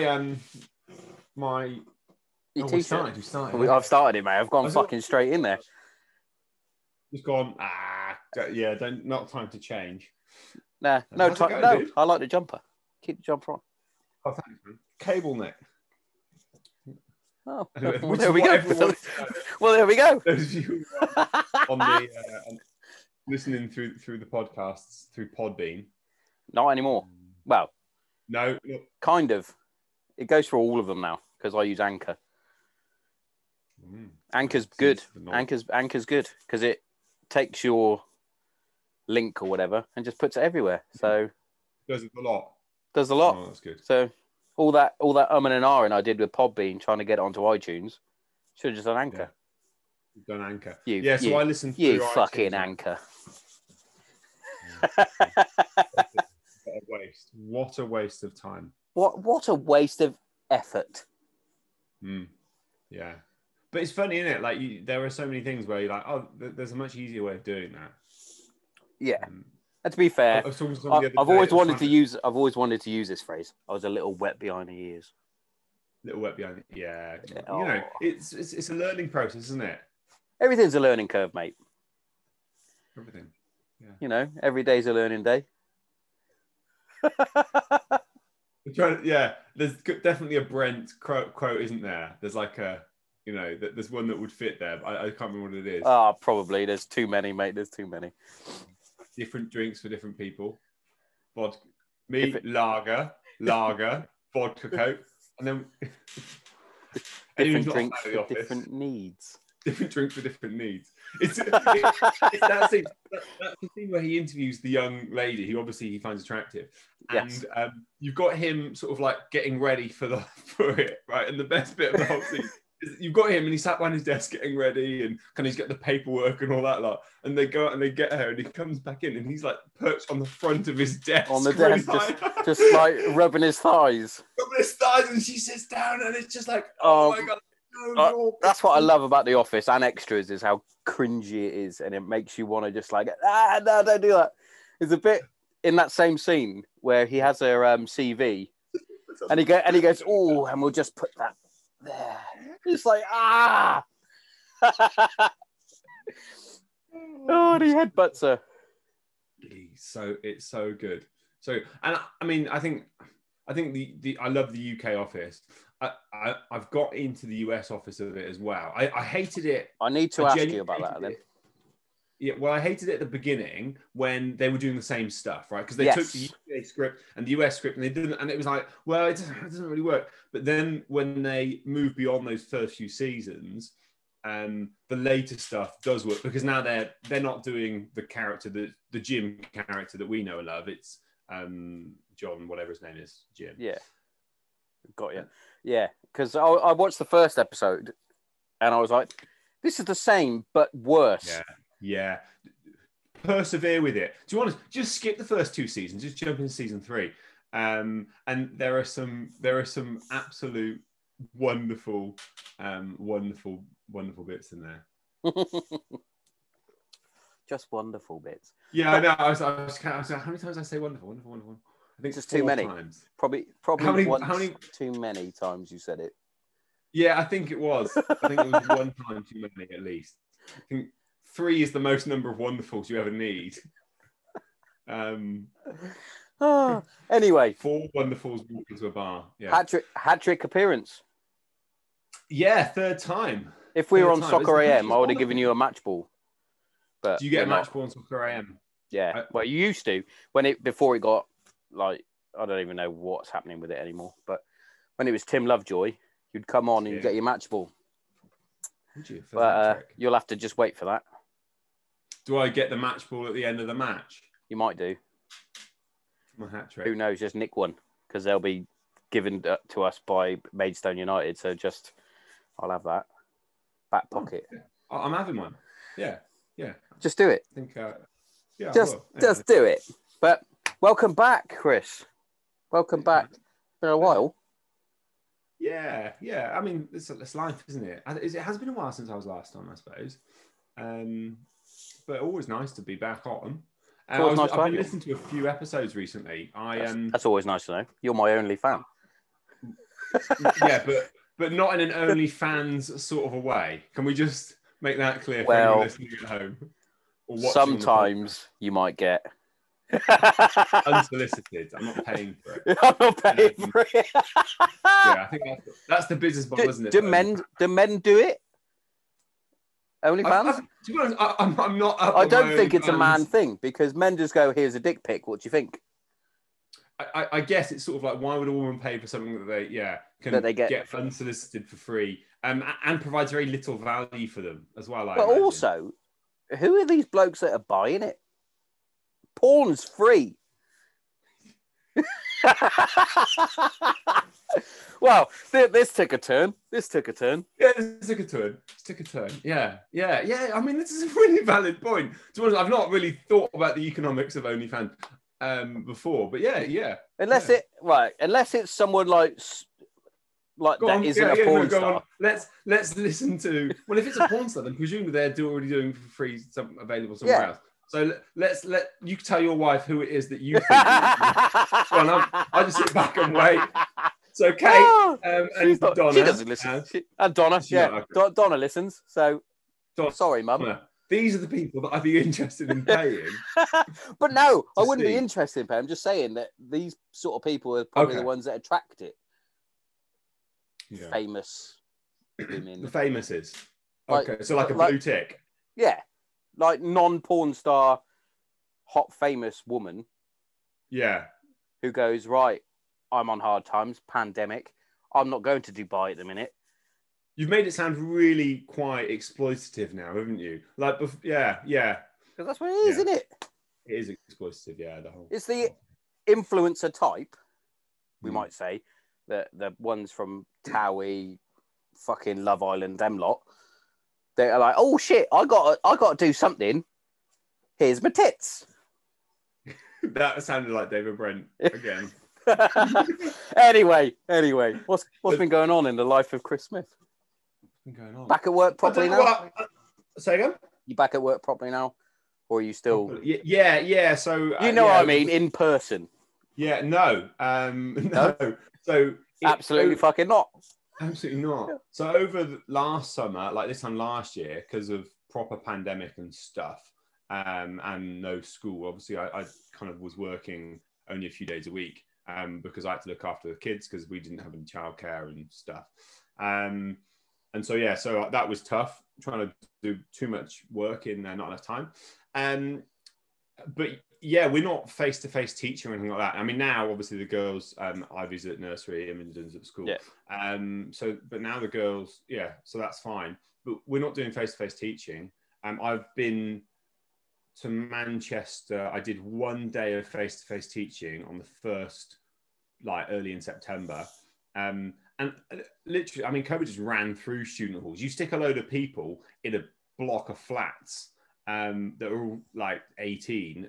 my um my. Your oh, we t-shirt. started. We started. I've started it, mate. I've gone I thought- fucking straight in there. Just gone. Ah, d- yeah. Don't. Not time to change. Nah, no, How's it ti- going, no. dude? I like the jumper. Keep the jumper on. Oh, thanks, man. Cable neck. Oh, well, there we what go. everyone wants to know. well, there we go. Those of you on the uh, on- listening through through the podcasts through Podbean. Not anymore. Well, No, no. kind of. It goes for all of them now because I use Anchor. Mm. Anchor's good. Anchor's Anchor's good because it takes your link or whatever and just puts it everywhere. So does it a lot. does a lot. Oh, that's good. So all that all that umming and ahhing I did with Podbean trying to get it onto iTunes should have just done Anchor. Done anchor. You- yeah, so you- I listened. You fucking iTunes. Anchor. What a waste! What a waste of time. What what a waste of effort. Mm. Yeah, but it's funny, isn't it? Like you, there are so many things where you're like, oh, th- there's a much easier way of doing that. Yeah. Um, And to be fair, I, I've always wanted to use I've always wanted to use this phrase. I was a little wet behind the ears. little wet behind. Yeah, Yeah. you know, Oh. it's, it's it's a learning process, isn't it? Everything's a learning curve, mate. Everything. Yeah. You know, every day's a learning day. To- yeah, there's definitely a Brent quote, quote, isn't there? There's like a, you know, there's one that would fit there. But I, I can't remember what it is. Ah, probably. There's too many, mate. There's too many. different drinks for different people. Vodka, me, it- lager, lager, vodka, coke, and then Different who's not a drinks for office, different needs. different drinks for different needs. It's, it's, that scene. That, that's the scene where he interviews the young lady who obviously he finds attractive, and Yes. um, you've got him sort of like getting ready for the for it, right? And the best bit of the whole scene. is You've got him, and he's sat behind his desk getting ready, and kind of he's got the paperwork and all that lot. And they go out and they get her, and he comes back in, and he's like perched on the front of his desk, On the really desk, just- Just like rubbing his thighs. rubbing his thighs, and she sits down, and it's just like, Oh, oh, my god, uh, That's what I love about The Office and extras is how cringy it is, and it makes you want to just like, ah, no, don't do that. There's a bit in that same scene where he has a um, CV, and he go and he goes, oh, and we'll just put that there. It's like ah. oh, and he headbutts her. so it's so good. So and I- I mean, I think I think the the I love the UK office. I, I I've got into the US office of it as well. I, I hated it. I need to I ask you about that then. it. Yeah, well, I hated it at the beginning when they were doing the same stuff, right? Because they Yes. took the UK script and the US script, and they didn't, and it was like, well, it doesn't, it doesn't really work. But then when they move beyond those first few seasons, um, the later stuff does work because now they're they're not doing the character the the Jim character that we know and love. It's um, John, whatever his name is, Jim. Yeah, got you. Yeah, because I, I watched the first episode, and I was like, "This is the same but worse." Yeah, yeah. Persevere with it. Do you want to just skip the first two seasons? Just jump into season three. Um, and there are some there are some absolute wonderful, um, wonderful, wonderful bits in there. Just wonderful bits. Yeah, I know. I was, I was, I was how many times I say wonderful, wonderful, wonderful? I think Just too many. times. Probably, probably How many- once how many- too many times you said it. Yeah, I think it was. I think it was one time too many at least. I think three is the most number of wonderfuls you ever need. Um, Ah, anyway, four wonderfuls walk into a bar. Yeah. hat trick, hat trick appearance. Yeah, third time. If we were on time. Soccer It's- AM, I would have given you a match ball. But Do you get a we're not. match ball on Soccer AM? Yeah, I- well, you used to when it before it got like I don't even know what's happening with it anymore. But when it was Tim Lovejoy, you'd come on and you'd get your match ball. Would you? but uh, you'll have to just wait for that. Do I get the match ball at the end of the match? You might do. My hat trick. Who knows? Just nick one because they'll be given to us by Maidstone United. So just I'll have that back Oh. pocket. I- I'm having one. Yeah, yeah. Just do it. I think. Uh, yeah. Just. Yeah. just do it. But welcome back, Chris. Welcome back. Been a while. Yeah, yeah. I mean, it's, it's life, isn't it? It has been a while since I was last on, I suppose. Um, but always nice to be back on. And I always was, nice I've been you. listening to a few episodes recently. I That's, um, that's always nice to know. You're my only fan. yeah, but but not in an only fans sort of a way. Can we just make that clear for Well, anyone listening at home? or watching on the Sometimes you might get. unsolicited. I'm not paying for it. I'm not paying for it. Yeah, I think that's, that's the business model, do, isn't it? do though? men do men do it? I, OnlyFans? I, to be honest, I, I'm, I'm not. I don't think it's a man thing because men just go, "Here's a dick pic. What do you think?" I, I- guess it's sort of like why would a woman pay for something that they yeah can That they get- unsolicited for free um, and provides very little value for them as well. I But imagine. also, who are these blokes that are buying it? Porn's free. well, th- this took a turn. This took a turn. yeah, this took a turn. This took a turn. Yeah, yeah, yeah. I mean, this is a really valid point. To be honest, I've not really thought about the economics of OnlyFans um, before, but yeah, yeah. Unless Yeah. it right, unless it's someone like like Go that on, not yeah, a yeah, no, porn go star. on. Let's let's listen to. Well, if it's a porn star, then presumably they're do- already doing for free, some available somewhere else. So let- let's let you tell your wife who it is that you think. I'm- I just sit back and wait. So Kate Oh, um, and not- Donna. she doesn't listen. and She- and Donna, yeah, okay. Don- Donna listens. So Donna. sorry, mum. Donna. These are the people that I'd be interested in paying. but no, I wouldn't be interested in pay. I'm just saying that these sort of people are probably Okay. the ones that attract it. Yeah. Famous The women. famous is. Like- Okay, so like a like- blue tick. yeah. Like non porn star, hot famous woman Yeah. who goes, Right, I'm on hard times, pandemic. I'm not going to Dubai at the minute. You've made it sound really quite exploitative now, haven't you? Like, yeah, yeah. Because that's what it is, Yeah. isn't it? It is exploitative, yeah. The whole. It's the influencer type, we Mm. might say, the the ones from Towie, fucking Love Island, them lot. They're like, oh shit, I got I got to do something. Here's my tits. that sounded like David Brent again. anyway, anyway, what's what's been going on in the life of Chris Smith? What's going on? Back at work properly I don't know now? what I- uh, say again? You back at work properly now, or are you still? Yeah, yeah. So uh, You know yeah, what I mean, in person. Yeah, no, um, No? no. So Absolutely o- fucking not. Absolutely not. So over the last summer, like this time last year, because of proper pandemic and stuff, um, and no school. Obviously, I, I kind of was working only a few days a week um, because I had to look after the kids because we didn't have any childcare and stuff. Um, and so yeah, so that was tough trying to do too much work in uh, not enough time. Um, but yeah, we're not face to face teaching or anything like that. I mean, now obviously the girls, um, Ivy's at nursery, Imogen's at school. Yeah. Um, so, but now the girls, yeah, so that's fine. But we're not doing face to face teaching. Um, I've been to Manchester. I did one day of face to face teaching on the first, like early in September. Um, and uh, literally, I mean, COVID just ran through student halls. You stick a load of people in a block of flats um, that are all like 18.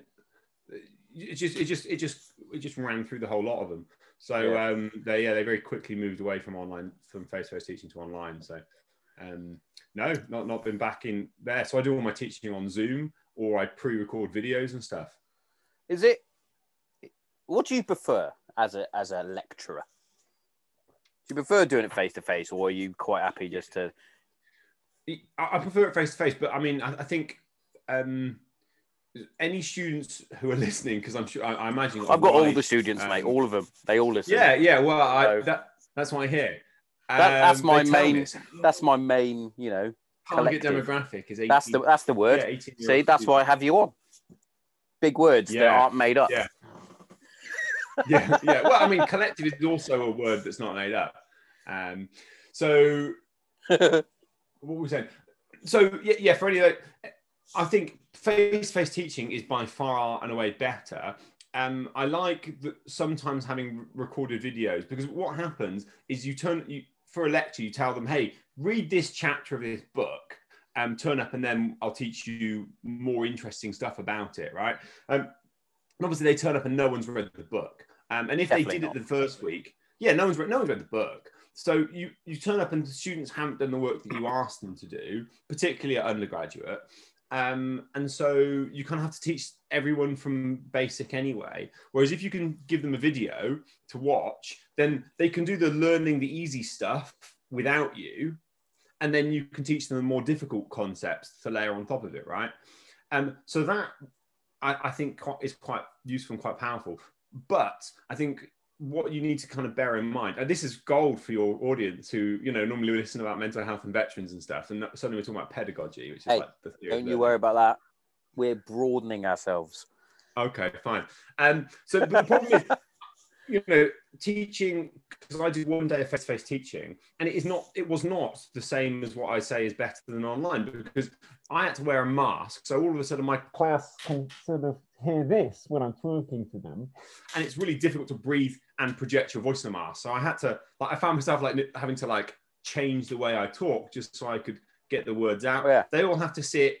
It just, it just, it just, it just ran through the whole lot of them. So Yeah. um, they, yeah, they very quickly moved away from online, from face-to-face teaching to online. So um, no, not not been back in there. So I do all my teaching on Zoom, or I pre-record videos and stuff. Is it? What do you prefer as a as a lecturer? Do you prefer doing it face to face, or are you quite happy just to? I I prefer it face to face, but I mean, I, I think um, any students who are listening, because I'm sure I, I imagine I've got all the students, mate. um, All of them. They all listen. Yeah, yeah. Well, I, So- that, that's what I hear. That- that's Um, my they tell me main- That's my main. You know, target collective. demographic is 18. that's the that's the word. yeah, See, old that's why I have you on. Big words that aren't made up. Yeah. yeah, yeah. Well, I mean, collective is also a word that's not made up. Um, so what were we saying? So yeah, yeah. For any, like, I think face-to-face teaching is by far and away better. Um, I like the, sometimes having recorded videos because what happens is you turn you for a lecture, you tell them, "Hey, read this chapter of this book." Um, turn up and then I'll teach you more interesting stuff about it, right? Um, and obviously they turn up and no one's read the book. Um, and if Definitely they did not. it the first week, yeah, no one's read, no one's read the book. So you you turn up and the students haven't done the work that you asked them to do, particularly at undergraduate. Um, and so you kind of have to teach everyone from basic anyway. Whereas if you can give them a video to watch, then they can do the learning the easy stuff without you. And then you can teach them the more difficult concepts to layer on top of it, right? Um, so that I, I think is quite useful and quite powerful. But I think what you need to kind of bear in mind, and this is gold for your audience who, you know, normally listen about mental health and veterans and stuff, and suddenly we're talking about pedagogy, which is Hey, like the theory. Don't you worry about that. We're broadening ourselves. Okay, fine. Um, so the problem is, you know, teaching because I did one day of face-to-face teaching, and it is not. It was not the same as what I say is better than online because I had to wear a mask. So all of a sudden, my class can sort of hear this when I'm talking to them, and it's really difficult to breathe and project your voice in the mask. So I had to, like, I found myself like having to like change the way I talk just so I could get the words out. Oh, yeah. They all have to sit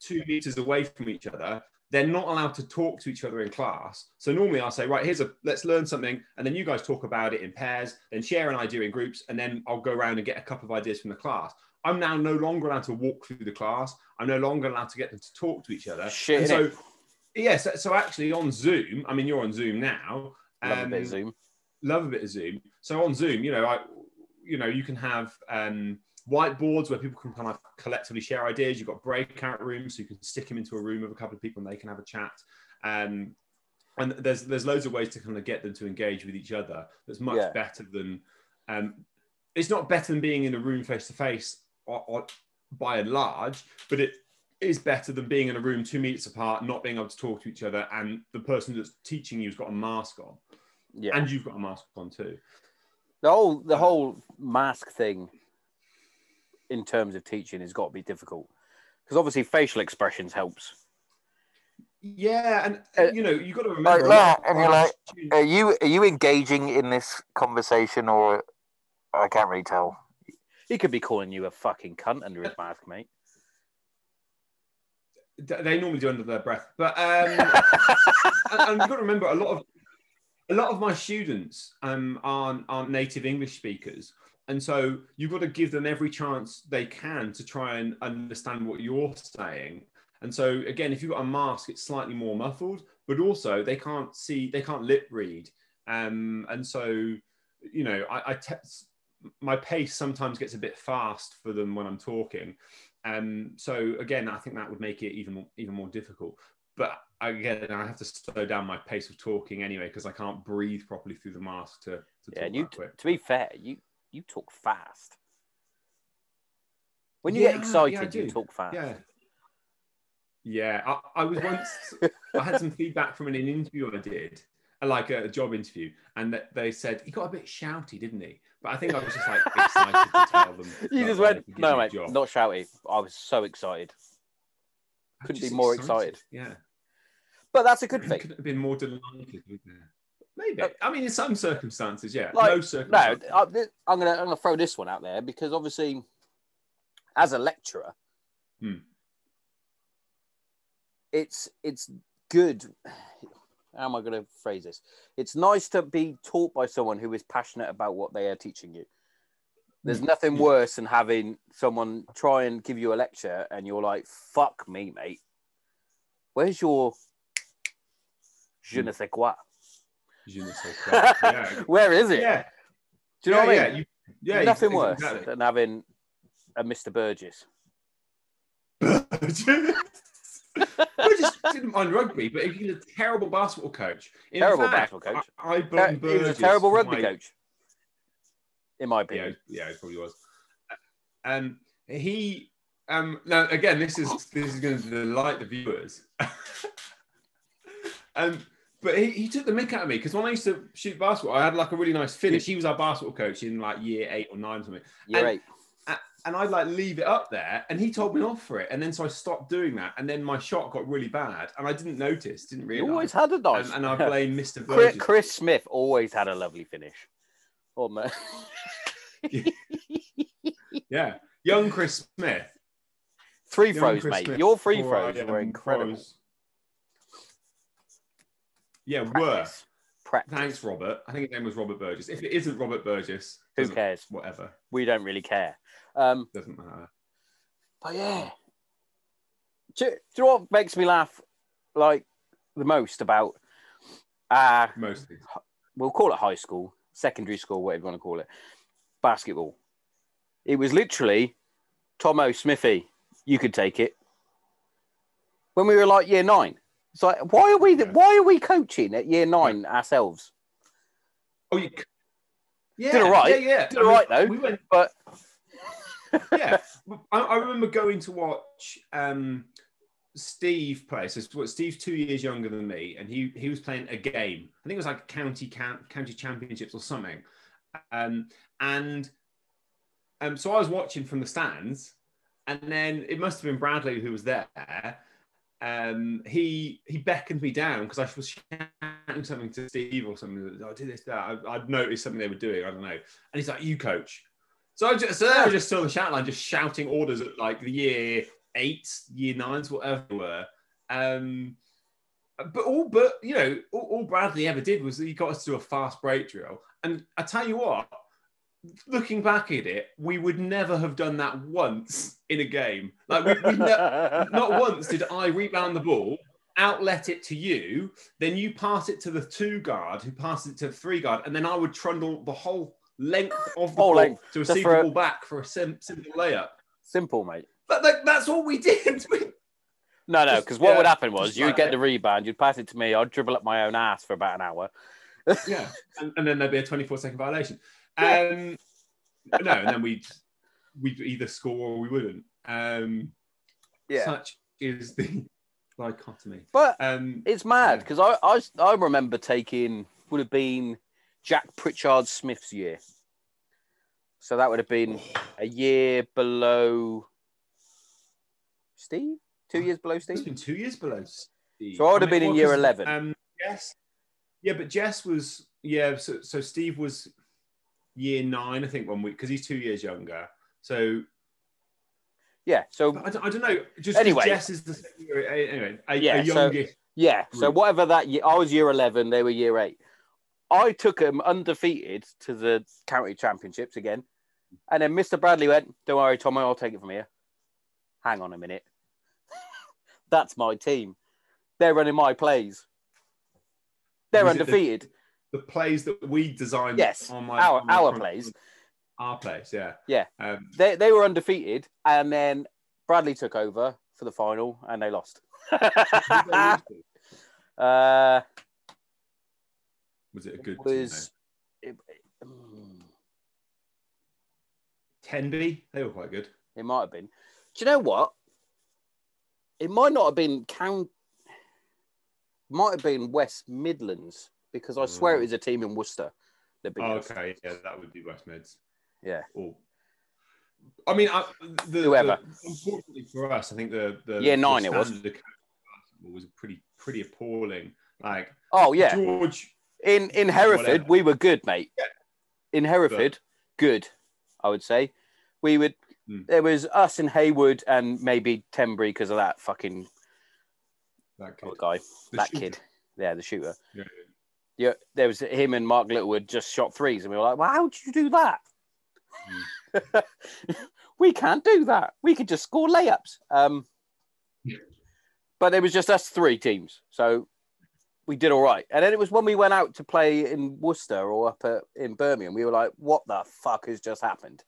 two meters away from each other. They're not allowed to talk to each other in class. So normally I'll say, right, here's a let's learn something, and then you guys talk about it in pairs, then share an idea in groups, and then I'll go around and get a couple of ideas from the class. I'm now no longer allowed to walk through the class. I'm no longer allowed to get them to talk to each other. Shit, And so yes, so, so actually on Zoom, I mean you're on Zoom now. Love a bit um, of Zoom. love a bit of Zoom. So on Zoom, you know, I, you know, you can have um, whiteboards where people can kind of collectively share ideas. You've got breakout rooms, so you can stick them into a room of a couple of people and they can have a chat. Um, and there's there's loads of ways to kind of get them to engage with each other. That's much Yeah. better than. Um, it's not better than being in a room face to face, by and large, but it is better than being in a room two meters apart, not being able to talk to each other, and the person that's teaching you's got a mask on Yeah. and you've got a mask on too. the whole the whole mask thing in terms of teaching has got to be difficult because obviously facial expressions helps. Yeah, and Uh, you know you've got to remember. a that, and you're like, Are you are you engaging in this conversation or I can't really tell. He could be calling you a fucking cunt under his mask, mate. They normally do under their breath, but um, and, and you've got to remember a lot of a lot of my students um, aren't aren't native English speakers, and so you've got to give them every chance they can to try and understand what you're saying. And so again, if you've got a mask, it's slightly more muffled, but also they can't see, they can't lip read, um, and so you know, I, I te- my pace sometimes gets a bit fast for them when I'm talking. Um, so again, I think that would make it even more, even more difficult. But again, I have to slow down my pace of talking anyway because I can't breathe properly through the mask to, to Yeah, talk you to be fair, you you talk fast. When you Yeah, get yeah, excited, you talk fast. Yeah. Yeah, I, I was once. I had some feedback from an interview I did, like a job interview, and that they said he got a bit shouty, didn't he? But I think I was just like excited to tell them. You just went, no, mate, job." not shouty. I was so excited. Couldn't be more excited. Yeah, But that's a good It thing. could have been more delighted. wouldn't it? Maybe. I mean, in some circumstances, yeah. Like, no No, circumstances. I, I'm gonna I'm gonna throw this one out there because obviously, as a lecturer, Hmm. it's it's good. How am I going to phrase this? It's nice to be taught by someone who is passionate about what they are teaching you. There's Hmm. nothing worse than having someone try and give you a lecture and you're like, "Fuck me, mate. Where's your je ne sais quoi? Je ne sais quoi. Yeah. Where is it? yeah. Do you know yeah, what I yeah, mean? you- yeah, Nothing worse exactly. than having a Mr. Burgess. Burgess didn't mind rugby, but he was a terrible basketball coach. In Terrible fact, basketball coach. I, I Ter- blame he was a terrible rugby my- coach, in my opinion. yeah, he probably was. Um, he um now again, this is this is going to delight the viewers. um, but he, he took the mick out of me because when I used to shoot basketball, I had like a really nice finish. He was our basketball coach in like year eight or nine or something. You're and- right. And I'd like leave it up there, and he told me off for it, and then so I stopped doing that, and then my shot got really bad, and I didn't notice, didn't realize. You always had a nice. and, and I blame Mr. Chris, Chris Smith always had a lovely finish. Oh man, Yeah, young Chris Smith. Three Young throws, Chris mate. Smith Your free before throws um, were incredible. was- Yeah. Practice. Practice. Thanks, Robert. I think his name was Robert Burgess. If it isn't Robert Burgess, Who cares? Whatever, We don't really care. Um, doesn't matter. but yeah, Do, do you know what makes me laugh like the most about uh Mostly. we'll call it high school, secondary school, whatever you want to call it, basketball. It was literally Tomo Smithy, you could take it. When we were like year nine. It's like why are we Yeah. why are we coaching at year nine ourselves? Oh, you. Yeah, Did all right. Yeah, yeah. Did all right, though. We went. But Yeah, I, I remember going to watch um, Steve play. So Steve's two years younger than me, and he he was playing a game. I think it was like county count, county championships or something. Um, and um, so I was watching from the stands, and then it must have been Bradley who was there. Um, he he beckoned me down because I was shouting something to Steve or something. I did this, that. I, I'd noticed something they were doing. I don't know. And he's like, "You coach." So I just so I was just still on the shout line, just shouting orders at like the year eight, year nines, whatever they were. Um, but all but you know, all, all Bradley ever did was he got us to a fast break drill. And I tell you what, looking back at it, we would never have done that once in a game. Like we, we ne- not once did I rebound the ball, outlet it to you, then you pass it to the two guard, who passes it to the three guard, and then I would trundle the whole length of the Whole ball length, to receive the a- ball back for a sim- simple layup. Simple, mate. But like, that's all we did. No, no, Just- because what yeah, would happen was you would like get that. the rebound, you'd pass it to me, I'd dribble up my own ass for about an hour. yeah, and, and then there'd be a 24 second violation. Um, no, and then we'd we'd either score or we wouldn't. Um, such is the dichotomy. But Um, it's mad Yeah. because I, I I remember taking would have been Jack Pritchard Smith's year. So that would have been a year below Steve, two years below Steve? It's been two years below. Steve. So I would have been in year year 'cause, 11. Um, yes, yeah, but Jess was yeah. So, so Steve was year nine, I think, one week because he's two years younger. So Yeah. So I don't, I don't know. Just Anyway. Jess is the anyway a, Yeah, a so- yeah. So whatever that year, I was year eleven. They were year eight. I took them undefeated to the county championships again, and then Mr. Bradley went, "Don't worry, Tommy, I'll take it from here." Hang on a minute. That's my team. They're running my plays. They're Was it the- undefeated. the plays that we designed. Yes, on my, our- on my our front- plays. Our plays, yeah, Yeah. Um, They they were undefeated, and then Bradley took over for the final, and they lost. uh, was it a good was team? it, mm, Tenbury, they were quite good. it might have been. Do you know what? It might not have been count. Might have been West Midlands because I swear it Mm. was a team in Worcester that beat Oh, us. okay, yeah, that would be West Mids. Yeah. Or, I mean, I, the, Whoever. the- unfortunately for us, I think the the Year the nine it was. standard of basketball was pretty pretty appalling. Like Oh yeah, George, in in Hereford Whatever. we were good, mate. In Hereford, good. I would say we would. Hmm. There was us in Haywood and maybe Tenbury because of that fucking that kid, guy, The that shooter. kid. Yeah, the shooter. Yeah. Yeah, there was him and Mark Littlewood just shot threes, and we were like, "Well, how did you do that? we can't do that. We could just score layups." Um, but it was just us three teams, so we did all right. And then it was when we went out to play in Worcester or up at, in Birmingham, we were like, "What the fuck has just happened?"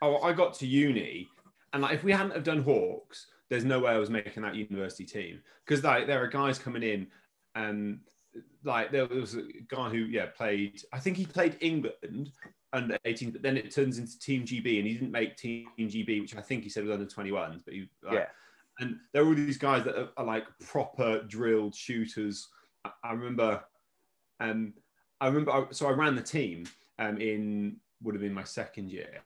Oh, I got to uni, and like if we hadn't have done Hawks, there's no way I was making that university team because like there are guys coming in, and like there was a guy who yeah played. I think he played England under 18, but then it turns into Team GB, and he didn't make Team GB, which I think he said was under 21s, but he like, Yeah. And there are all these guys that are, are like proper drilled shooters. I, remember, um, I remember. I, so I ran the team um, in would have been my second year,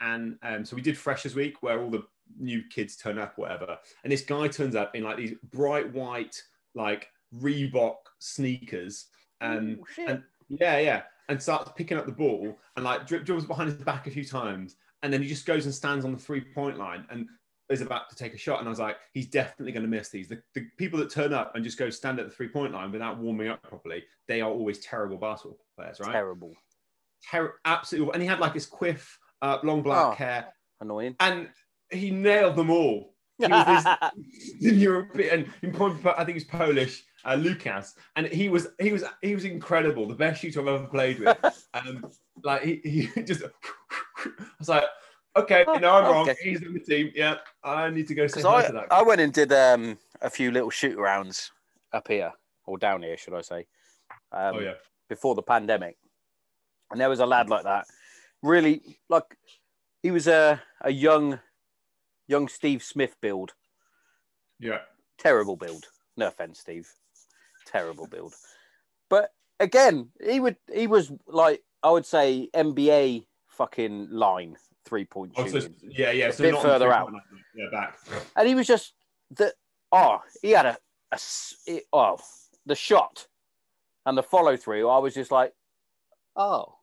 and um, so we did Freshers Week where all the new kids turn up, whatever. And this guy turns up in like these bright white, like Reebok sneakers, and Ooh, and yeah, yeah, and starts picking up the ball and like drip dribbles behind his back a few times, and then he just goes and stands on the three point line and is about to take a shot. And I was like, he's definitely going to miss these. The, the people that turn up and just go stand at the three point line without warming up properly, they are always terrible basketball players, right? Terrible, Ter- absolutely. And he had like his quiff, uh, long black Oh. hair, annoying. and he nailed them all. He was this European, I think he's Polish, uh, Lucas, and he was he was he was incredible, the best shooter I've ever played with. Um, like he, he just, I was like, okay, no, I'm wrong. Okay. He's in the team. Yeah, I need to go say hi I, to that. I went and did um, a few little shoot arounds up here, or down here, should I say, um, oh yeah, before the pandemic. And there was a lad like that. Really, like, he was a, a young, young Steve Smith build. yeah. Terrible build. No offense, Steve. Terrible build. But again, he would, he was like, I would say NBA fucking line three point Oh, so, yeah, yeah. A So bit not further out. Point, Yeah, back. and he was just the oh he had a it- oh the shot and the follow through. I was just like, oh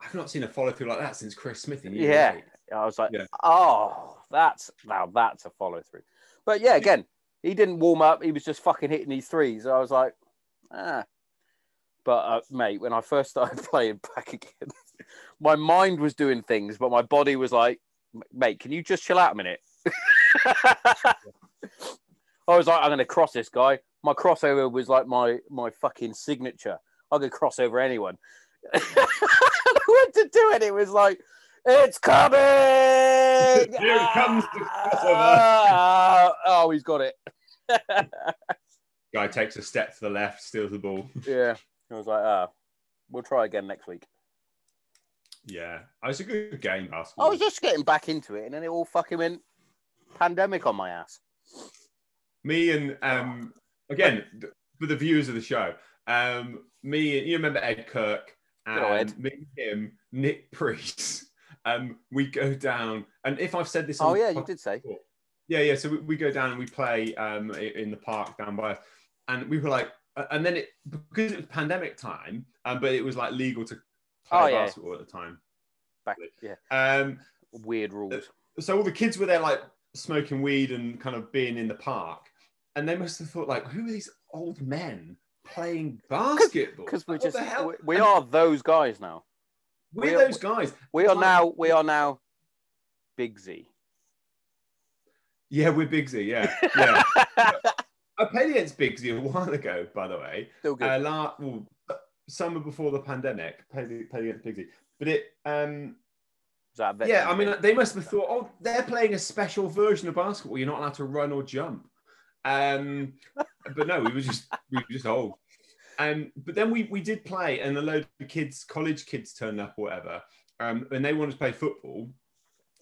I've not seen a follow through like that since Chris Smith in Yeah. I was like, Yeah. oh that's now that's a follow through. But yeah, again, he didn't warm up. He was just fucking hitting these threes. I was like, ah. But uh, mate, when I first started playing back again, my mind was doing things, but my body was like, mate, can you just chill out a minute? I was like, I'm going to cross this guy. My crossover was like my my fucking signature. I could cross over anyone. I went to do it. It was like, it's coming. Here comes the crossover. Ah, oh, he's got it. Guy takes a step to the left, steals the ball. yeah. I was like, ah, we'll try again next week. Yeah, it was a good game Basketball. I was just getting back into it, and then it all fucking went pandemic on my ass. Me and um again for the viewers of the show, um me you remember Ed Kirk and Ed. me, him, Nick Priest. Um, we go down, and if I've said this, Oh yeah, you did say. Yeah, yeah. So we, we go down and we play um, in the park down by us, and we were like, and then it because it was pandemic time, um, but it was like legal to play Oh, yeah. basketball at the time. Back, yeah, Um, weird rules. so all the kids were there like smoking weed and kind of being in the park, and they must have thought like, who are these old men playing basketball? Because we're just we, we are those guys now. we're we those guys. We are Like- now we are now Big Z. Yeah, we're Big Z. Yeah, yeah. I played against Big Z a while ago, by the way. Still good. uh, la- well, summer before the pandemic, played, played against Bigsy. But it, um, that yeah, I mean, they must have thought, oh, they're playing a special version of basketball. You're not allowed to run or jump. Um, but no, we were just we were just old. Um, but then we we did play, and a load of kids, college kids, turned up or whatever, um, and they wanted to play football.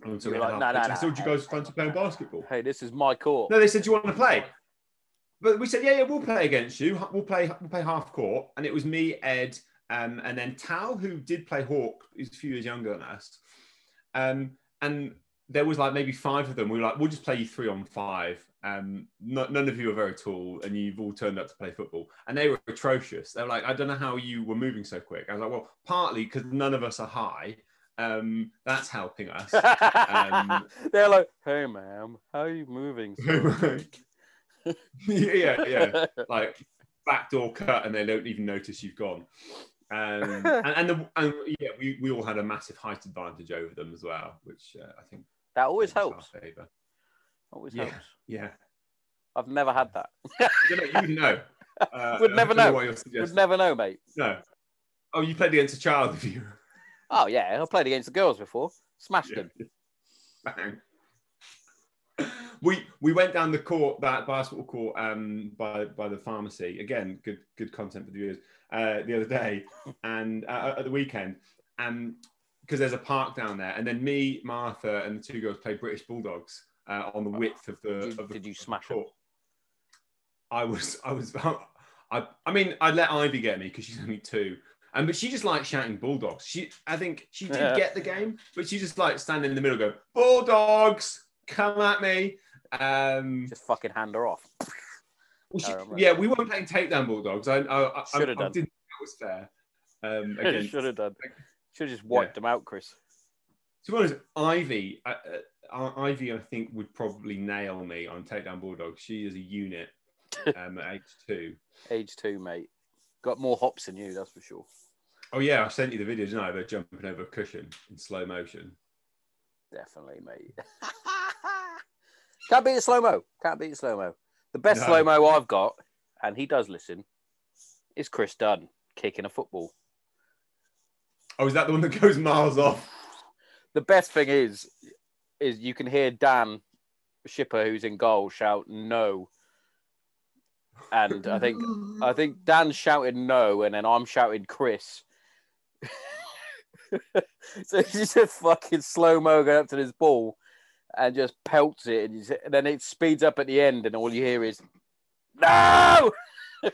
And so You we like, "No, no, pitch. I no, said, "Do you guys fancy playing basketball?" hey, this is my court. No, they said, "Do you want to play?" But we said, "Yeah, yeah, we'll play against you. We'll play, we'll play half court." And it was me, Ed, um, and then Tal, who did play Hawk, who's a few years younger than us. Um, and there was like maybe five of them. We were like, "We'll just play you three on five. Um, no, none of you are very tall, and you've all turned up to play football." And they were atrocious. They were like, "I don't know how you were moving so quick." I was like, "Well, partly because none of us are high. Um, that's helping us." Um, They're like, hey, ma'am, how are you moving? so yeah, yeah. like backdoor cut and they don't even notice you've gone. Um, and and, the, and yeah, we, we all had a massive height advantage over them as well, which uh, I think that always plays in our helps. Always Yeah. helps. Yeah, I've never had that. you know, you know. Uh, Would never don't know. Would never know, mate. No. Oh, you played against a child, have you? Oh yeah, I played against the girls before. Smashed Yeah. them. Bang. We we went down the court, that basketball court, um, by by the pharmacy. Again, good good content for the viewers. Uh, the other day, and uh, at the weekend, and because there's a park down there, and then me, Martha, and the two girls played British Bulldogs uh, on the width of the. Did you- of the did you smash court. I was I was I I mean I let Ivy get me because she's only two. And but she just likes shouting bulldogs. She I think she did Yeah. get the game, but she just like standing in the middle, go bulldogs, come at me. Um, Just fucking hand her off. well, she- yeah, we weren't playing takedown bulldogs. I I, I, Should I, have I done. didn't think that was fair. Um, again, Should have done. Should have just wiped them out, Chris. to be honest, Ivy, uh, uh, Ivy, I think would probably nail me on takedown bulldogs. She is a unit um, at age two. Age two, mate. Got more hops than you, that's for sure. Oh yeah, I sent you the video, didn't I? They're jumping over a cushion in slow motion. Definitely, mate. Can't beat the slow mo. Can't beat the slow mo. The best No. slow mo I've got, and he does listen, is Chris Dunn kicking a football. Oh, is that the one that goes miles off? The best thing is, is you can hear Dan Shipper, who's in goal, shout no. And I think I think Dan's shouting no, and then I'm shouting Chris. so he's just fucking slow mo going up to this ball and just pelts it, and, and then it speeds up at the end, and all you hear is no.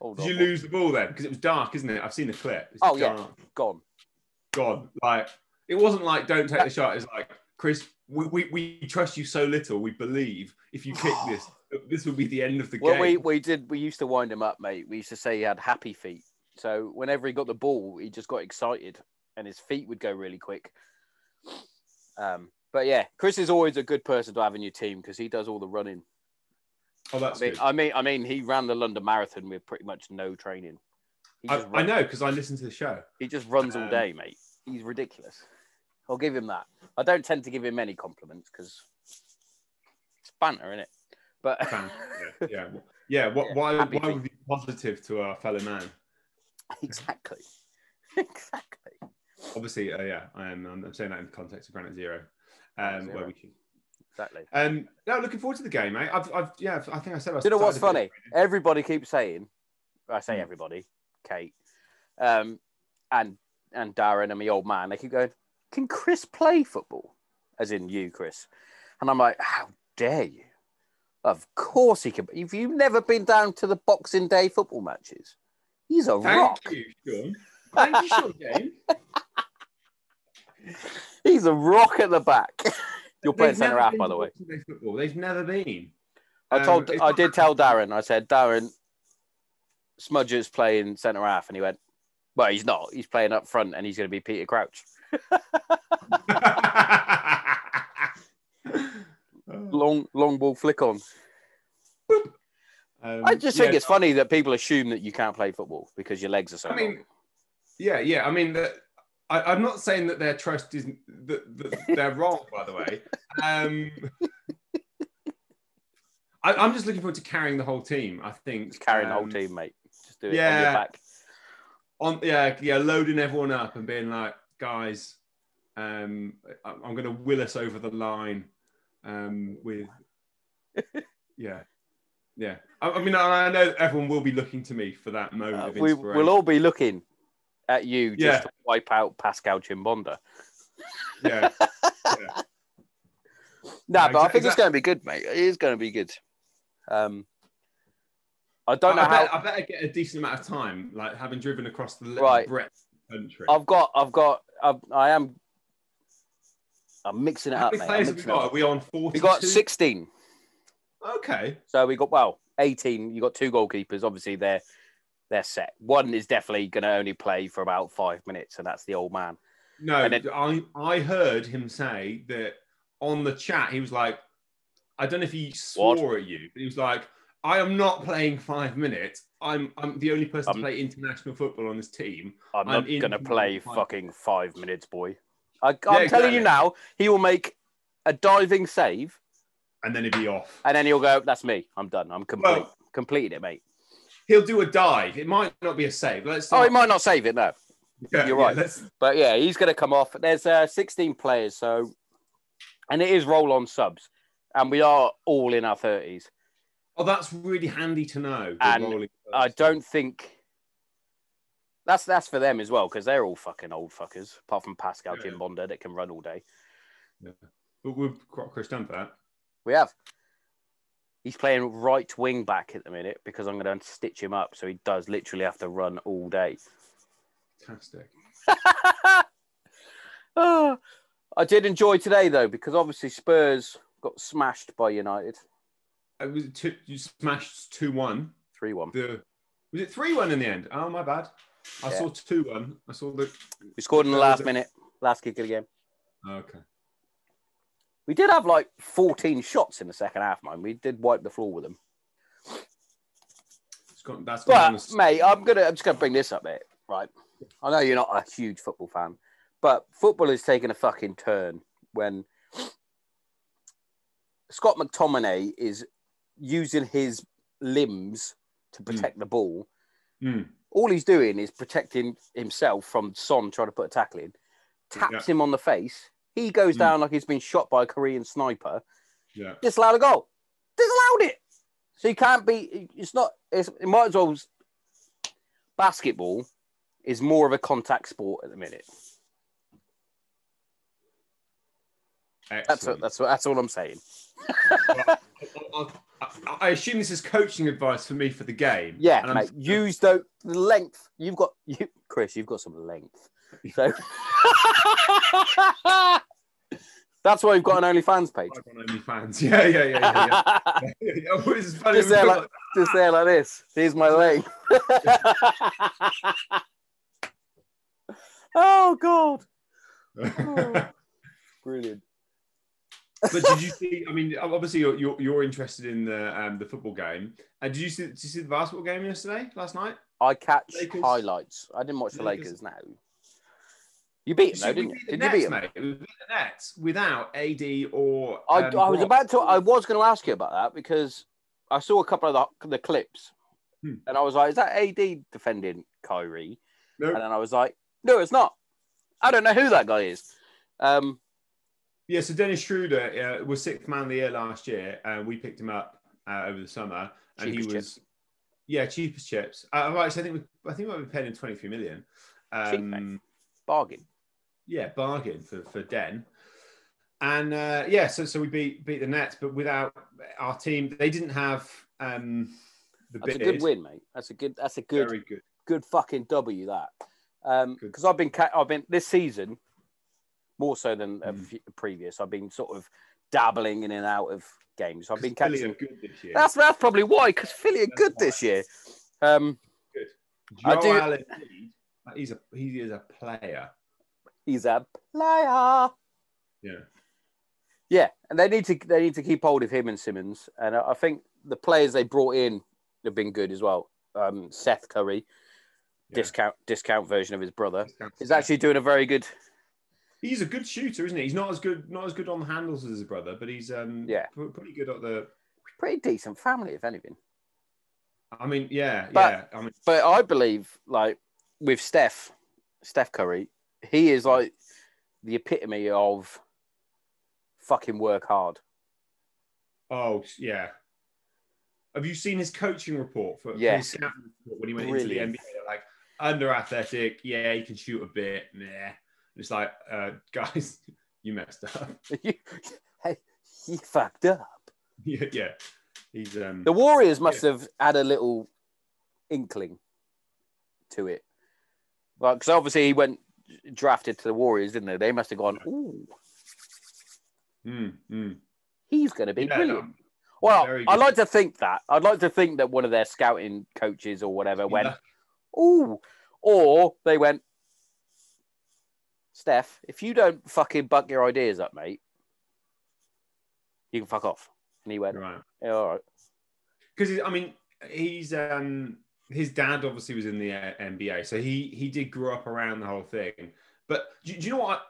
Hold Did on, you lose the ball then? Because it was dark, isn't it? I've seen the clip. It's Oh, yeah. dark. gone. God, like it wasn't like don't take the shot. It's like Chris, we, we, we trust you so little. We believe if you kick this, this will be the end of the Well, game. we, we did. We used to wind him up, mate. We used to say he had happy feet. So whenever he got the ball, he just got excited, and his feet would go really quick. Um, but yeah, Chris is always a good person to have in your team because he does all the running. oh, I that's mean, good. I mean, I mean, he ran the London Marathon with pretty much no training. I, I know because I listened to the show. he just runs all Um, day, mate. He's ridiculous. I'll give him that. I don't tend to give him many compliments because it's banter, isn't it? But yeah, yeah, yeah. What, Yeah, why? Why would we be positive to our fellow man? exactly, exactly. Obviously, uh, yeah. I am. I'm, I'm saying that in the context of Granite Zero, um, Zero. where we should. Exactly. Um, no, looking forward to the game, mate. I've, I've, yeah, I think I said. I you know what's started a bit- funny? Everybody keeps saying, I say Hmm. everybody, Kate, um, and and Darren and my old man, they keep going, can Chris play football? As in you, Chris. And I'm like, how dare you? Of course he can. If you've never been down to the Boxing Day football matches, he's a Thank rock. you, Sean. Thank you, Sean. He's a rock at the back. You're playing They've centre never half, been by the way. Football. They've never been. I Um, told, it's I not- did tell Darren. I said, Darren, Smudger's playing centre half, and he went, "Well, he's not. He's playing up front, and he's going to be Peter Crouch." Long, long ball flick on. Um, I just yeah, think it's funny that people assume that you can't play football because your legs are so I mean, long. Yeah, yeah. I mean, the, I, I'm not saying that their trust is that, that they're wrong. By the way, um, I, I'm just looking forward to carrying the whole team. I think Just carrying the whole um, team, mate. Just do it on your yeah. back. on yeah yeah loading everyone up and being like guys um I- i'm going to will us over the line um with yeah yeah i, I mean I, I know everyone will be looking to me for that moment Uh, of inspiration we'll all be looking at you just Yeah. to wipe out Pascal Chimbonda. yeah Nah, Yeah, but I think it's going to be good, mate. It is going to be good. Um, I don't know I, how. bet, I better get a decent amount of time like having driven across the Right. breadth of the country I've got, I've got, I've, I am. I'm mixing it how up, mate. I'm players have we got? Up. Are we on 40 We got 16. okay So we got well, 18. You got two goalkeepers. Obviously, they're they're set. One is definitely going to only play for about five minutes, and that's the old man. No, And then- I I heard him say that on the chat. He was like, I don't know if he What? swore at you, but he was like, I am not playing five minutes. I'm I'm the only person Um, to play international football on this team. I'm I'm not going to play five. fucking five minutes, boy. I, I'm Yeah, telling exactly. you now, he will make a diving save, And then he'd be off. and then he'll go, "That's me. I'm done. I'm complete. Well- completed it, mate." He'll do a dive. It might not be a save. Let's. Oh, he might not save it, no. Yeah, you're right. let's- But yeah, he's going to come off. There's uh, 16 players, so and it is roll on subs, and we are all in our 30s. Oh, that's really handy to know. And I don't think that's that's for them as well because they're all fucking old fuckers, apart from Pascal Yeah. Chimbonda that can run all day. But we've got Chris Dunn for that. We have. He's playing right wing back at the minute because I'm going to stitch him up so he does literally have to run all day. Fantastic. Ah, I did enjoy today though because obviously Spurs got smashed by United It was two, you smashed two one. three one. The was it three one in the end? Oh my bad. I Yeah. saw two one. I saw the. We scored in the last minute, last kick of the game. Okay. We did have like 14 shots in the second half, man. We did wipe the floor with them. Got, that's But mate, I'm gonna I'm just gonna bring this up, mate. Right. I know you're not a huge football fan, but football is taking a fucking turn when Scott McTominay is using his limbs to protect the ball. Mm. All he's doing is protecting himself from Son trying to put a tackle in. Taps Yeah. him on the face. He goes Mm. down like he's been shot by a Korean sniper. Yeah. Disallowed a goal. Disallowed it. So you can't be. It's not. It's, it might as well. Basketball is more of a contact sport at the minute. That's what, that's what, that's all I'm saying. Well, I, I- I assume this is coaching advice for me for the game. Yeah, mate. Use the the length. You've got you, Chris. You've got some length. So that's why we've got an OnlyFans page. OnlyFans. Yeah, yeah, yeah, yeah. yeah. yeah. Funny, Just there, like, just there like this. Here's my length. oh God! but Brilliant. But did you see? I mean, obviously you're you're, you're interested in the um, the football game. And did you see? Did you see the basketball game yesterday? Last night? I catch Lakers- highlights. I didn't watch the Lakers- Lakers. now. You beat them, though, didn't you? Did you beat them? mate. We beat the Nets without AD or. I, um, I was about to. I was going to ask you about that because I saw a couple of the, the clips, Hmm. and I was like, "Is that AD defending Kyrie?" And then I was like, "No, it's not. I don't know who that guy is." Um, Yeah, so Dennis Schroeder uh, was sixth man of the year last year, and we picked him up uh, over the summer, and he was chips. yeah cheapest chips. Uh, right, so I think we, I think we paid him twenty three million. Cheap, Um, mate. bargain. Yeah, bargain for for Den. And uh, yeah, so so we beat beat the Nets, but without our team, they didn't have um, the That's a good win, mate. That's a good. That's a good. Very good. Good fucking W. That. Um, because I've been. I've been this season more so than Mm. previous. I've been sort of dabbling in and out of games. I've been Philly are good this year. That's that's probably why, because Philly are That's good why. this year. Um, good. I Joel do- Allen, he's a he is a player. He's a player. Yeah. Yeah, and they need to they need to keep hold of him and Simmons, and I think the players they brought in have been good as well. Um, Seth Curry, Yeah. discount discount version of his brother, is actually doing a very good. He's a good shooter, isn't he? He's not as good, not as good on the handles as his brother, but he's um Yeah. pr- pretty good at the. Pretty decent family, if anything. I mean, yeah, But- yeah. I mean, But I believe, like with Steph, Steph Curry, he is like the epitome of fucking work hard. oh yeah. Have you seen his coaching report for, for his when he went Brilliant. into the NBA? Like under athletic, yeah, he can shoot a bit, nah. It's like, uh, guys, you messed up. hey, he fucked up. yeah, yeah. He's um. The Warriors must have had a little inkling to it. Like, because obviously he went drafted to the Warriors, didn't they? They must have gone, ooh, mm, mm. he's going to be Yeah, brilliant. no, well, I like to think that. I'd like to think that one of their scouting coaches or whatever went, yeah. ooh, or they went, Steph, if you don't fucking buck your ideas up, mate, you can fuck off. And he went, Right. yeah, all right. because I mean, he's um his dad obviously was in the uh, NBA, so he he did grow up around the whole thing. But do, do you know what?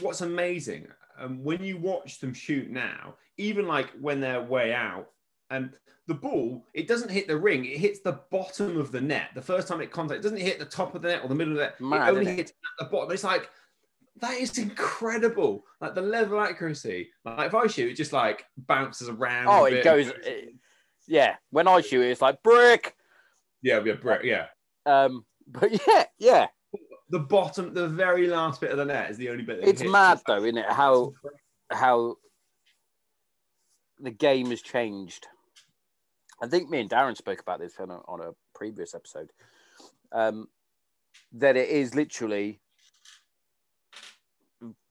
What's amazing? Um, when you watch them shoot now, even like when they're way out, and the ball, it doesn't hit the ring; it hits the bottom of the net. The first time it contacts, it doesn't hit the top of the net or the middle of the net. Mad, it only it? hits at the bottom. It's like that is incredible. Like the level of accuracy. Like if I shoot, it just like bounces around. Oh, it goes, it- yeah. When I shoot, it's like brick. Yeah, yeah, brick. Yeah. Um, but yeah, yeah, the bottom, the very last bit of the net is the only bit. That it's hits. mad though, isn't it? How how the game has changed. I think me and Darren spoke about this on a, on a previous episode. Um, that it is literally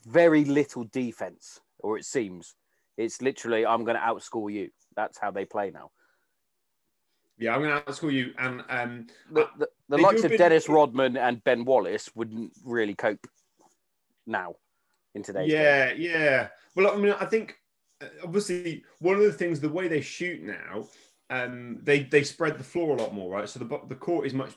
very little defense, or it seems it's literally I'm going to outscore you. That's how they play now. Yeah, I'm going to outscore you. And um, The, the, the likes of Dennis Rodman and Ben Wallace wouldn't really cope now in today's game. yeah, yeah. Well, I mean, I think uh, obviously one of the things, the way they shoot now, um, they they spread the floor a lot more, right? So the the court is much.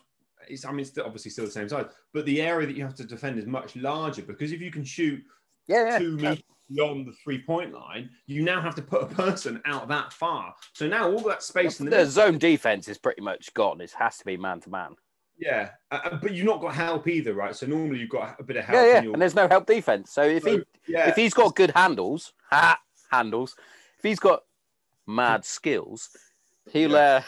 It's, I mean, it's obviously still the same size, but the area that you have to defend is much larger because if you can shoot Yeah, yeah. two yeah. meters beyond the three point line, you now have to put a person out that far. So now all that space in the The zone defense is pretty much gone. It has to be man to man. yeah, uh, uh, but you've not got help either, right? So normally you've got a bit of help. Yeah, yeah. your- And there's no help defense. So if he yeah, if he's got good handles, ha, handles, if he's got mad skills, he'll Yeah. uh,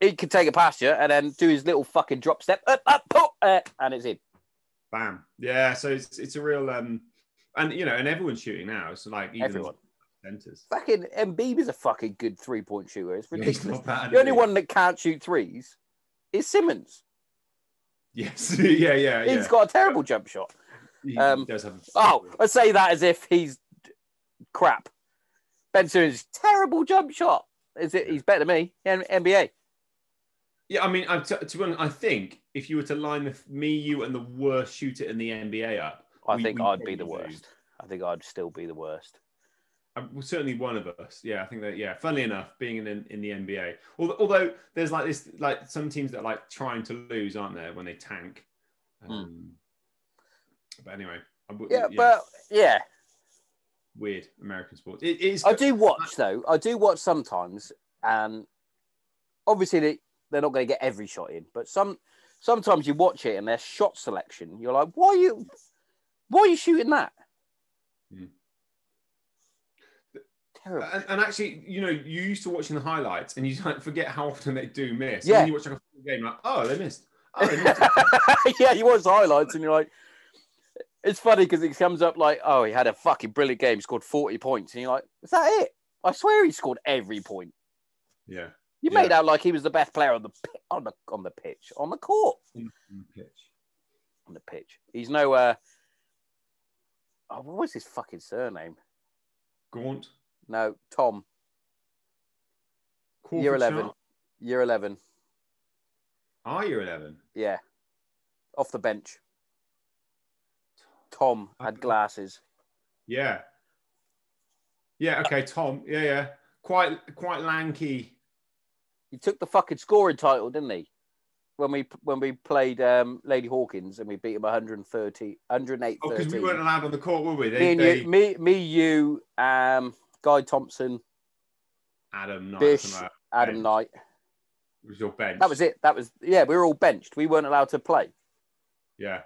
he can take it past you and then do his little fucking drop step, up, up, pop, uh, and it's in. bam, yeah. So it's it's a real um, and you know, and everyone's shooting now. So like even Everyone. centers. Fucking Embiid is a fucking good three point shooter. It's ridiculous. bad, the only one that can't shoot threes is Simmons. Yes, yeah, yeah, yeah. He's got a terrible jump shot. Um, have. Oh, I say that as if he's crap. Ben Simmons, terrible jump shot. Is it? He's better than me. N- NBA. Yeah, I mean, I, to, to be honest, I think if you were to line the, me, you, and the worst shooter in the NBA up, I we- think we I'd be the probably worst. I think I'd still be the worst. Uh, well, certainly one of us. Yeah, I think that. Yeah, funnily enough, being in in the NBA, although, although there's like this, like some teams that are like trying to lose, aren't there, when they tank. Um, But anyway, w- Hmm. Yeah, but yeah, weird American sports. It is. I do watch though. I do watch sometimes, and obviously they, they're not going to get every shot in, but some sometimes you watch it and their shot selection, you're like, why are you, why are you shooting that? Hmm. Terrible. And, and actually, you know, you used to watching the highlights, and you like forget how often they do miss. And Yeah. then you watch like a full game, like, oh, they missed. Oh, they missed. yeah, you watch the highlights and you're like, it's funny because it comes up like, oh, he had a fucking brilliant game, scored 40 points. And you're like, is that it? I swear he scored every point. yeah. You Yeah. made out like he was the best player on the on the on the pitch, on the court, On the pitch. on the pitch. He's no uh oh, what was his fucking surname? Gaunt. No, Tom. Crawford Year 11. Sharp. Year 11. Are you 11? Yeah. Off the bench. Tom had glasses. Yeah. Yeah. Okay. Tom. Yeah. Yeah. Quite. Quite lanky. He took the fucking scoring title, didn't he? When we when we played um, Lady Hawkins and we beat him 130, 108 Oh, because we weren't allowed on the court, were we? They, me and they, you, me, me, you, um, Guy Thompson, Adam Knight. Bish, Adam. Knight. that was your bench. That was it. That was yeah. We were all benched. We weren't allowed to play. Yeah.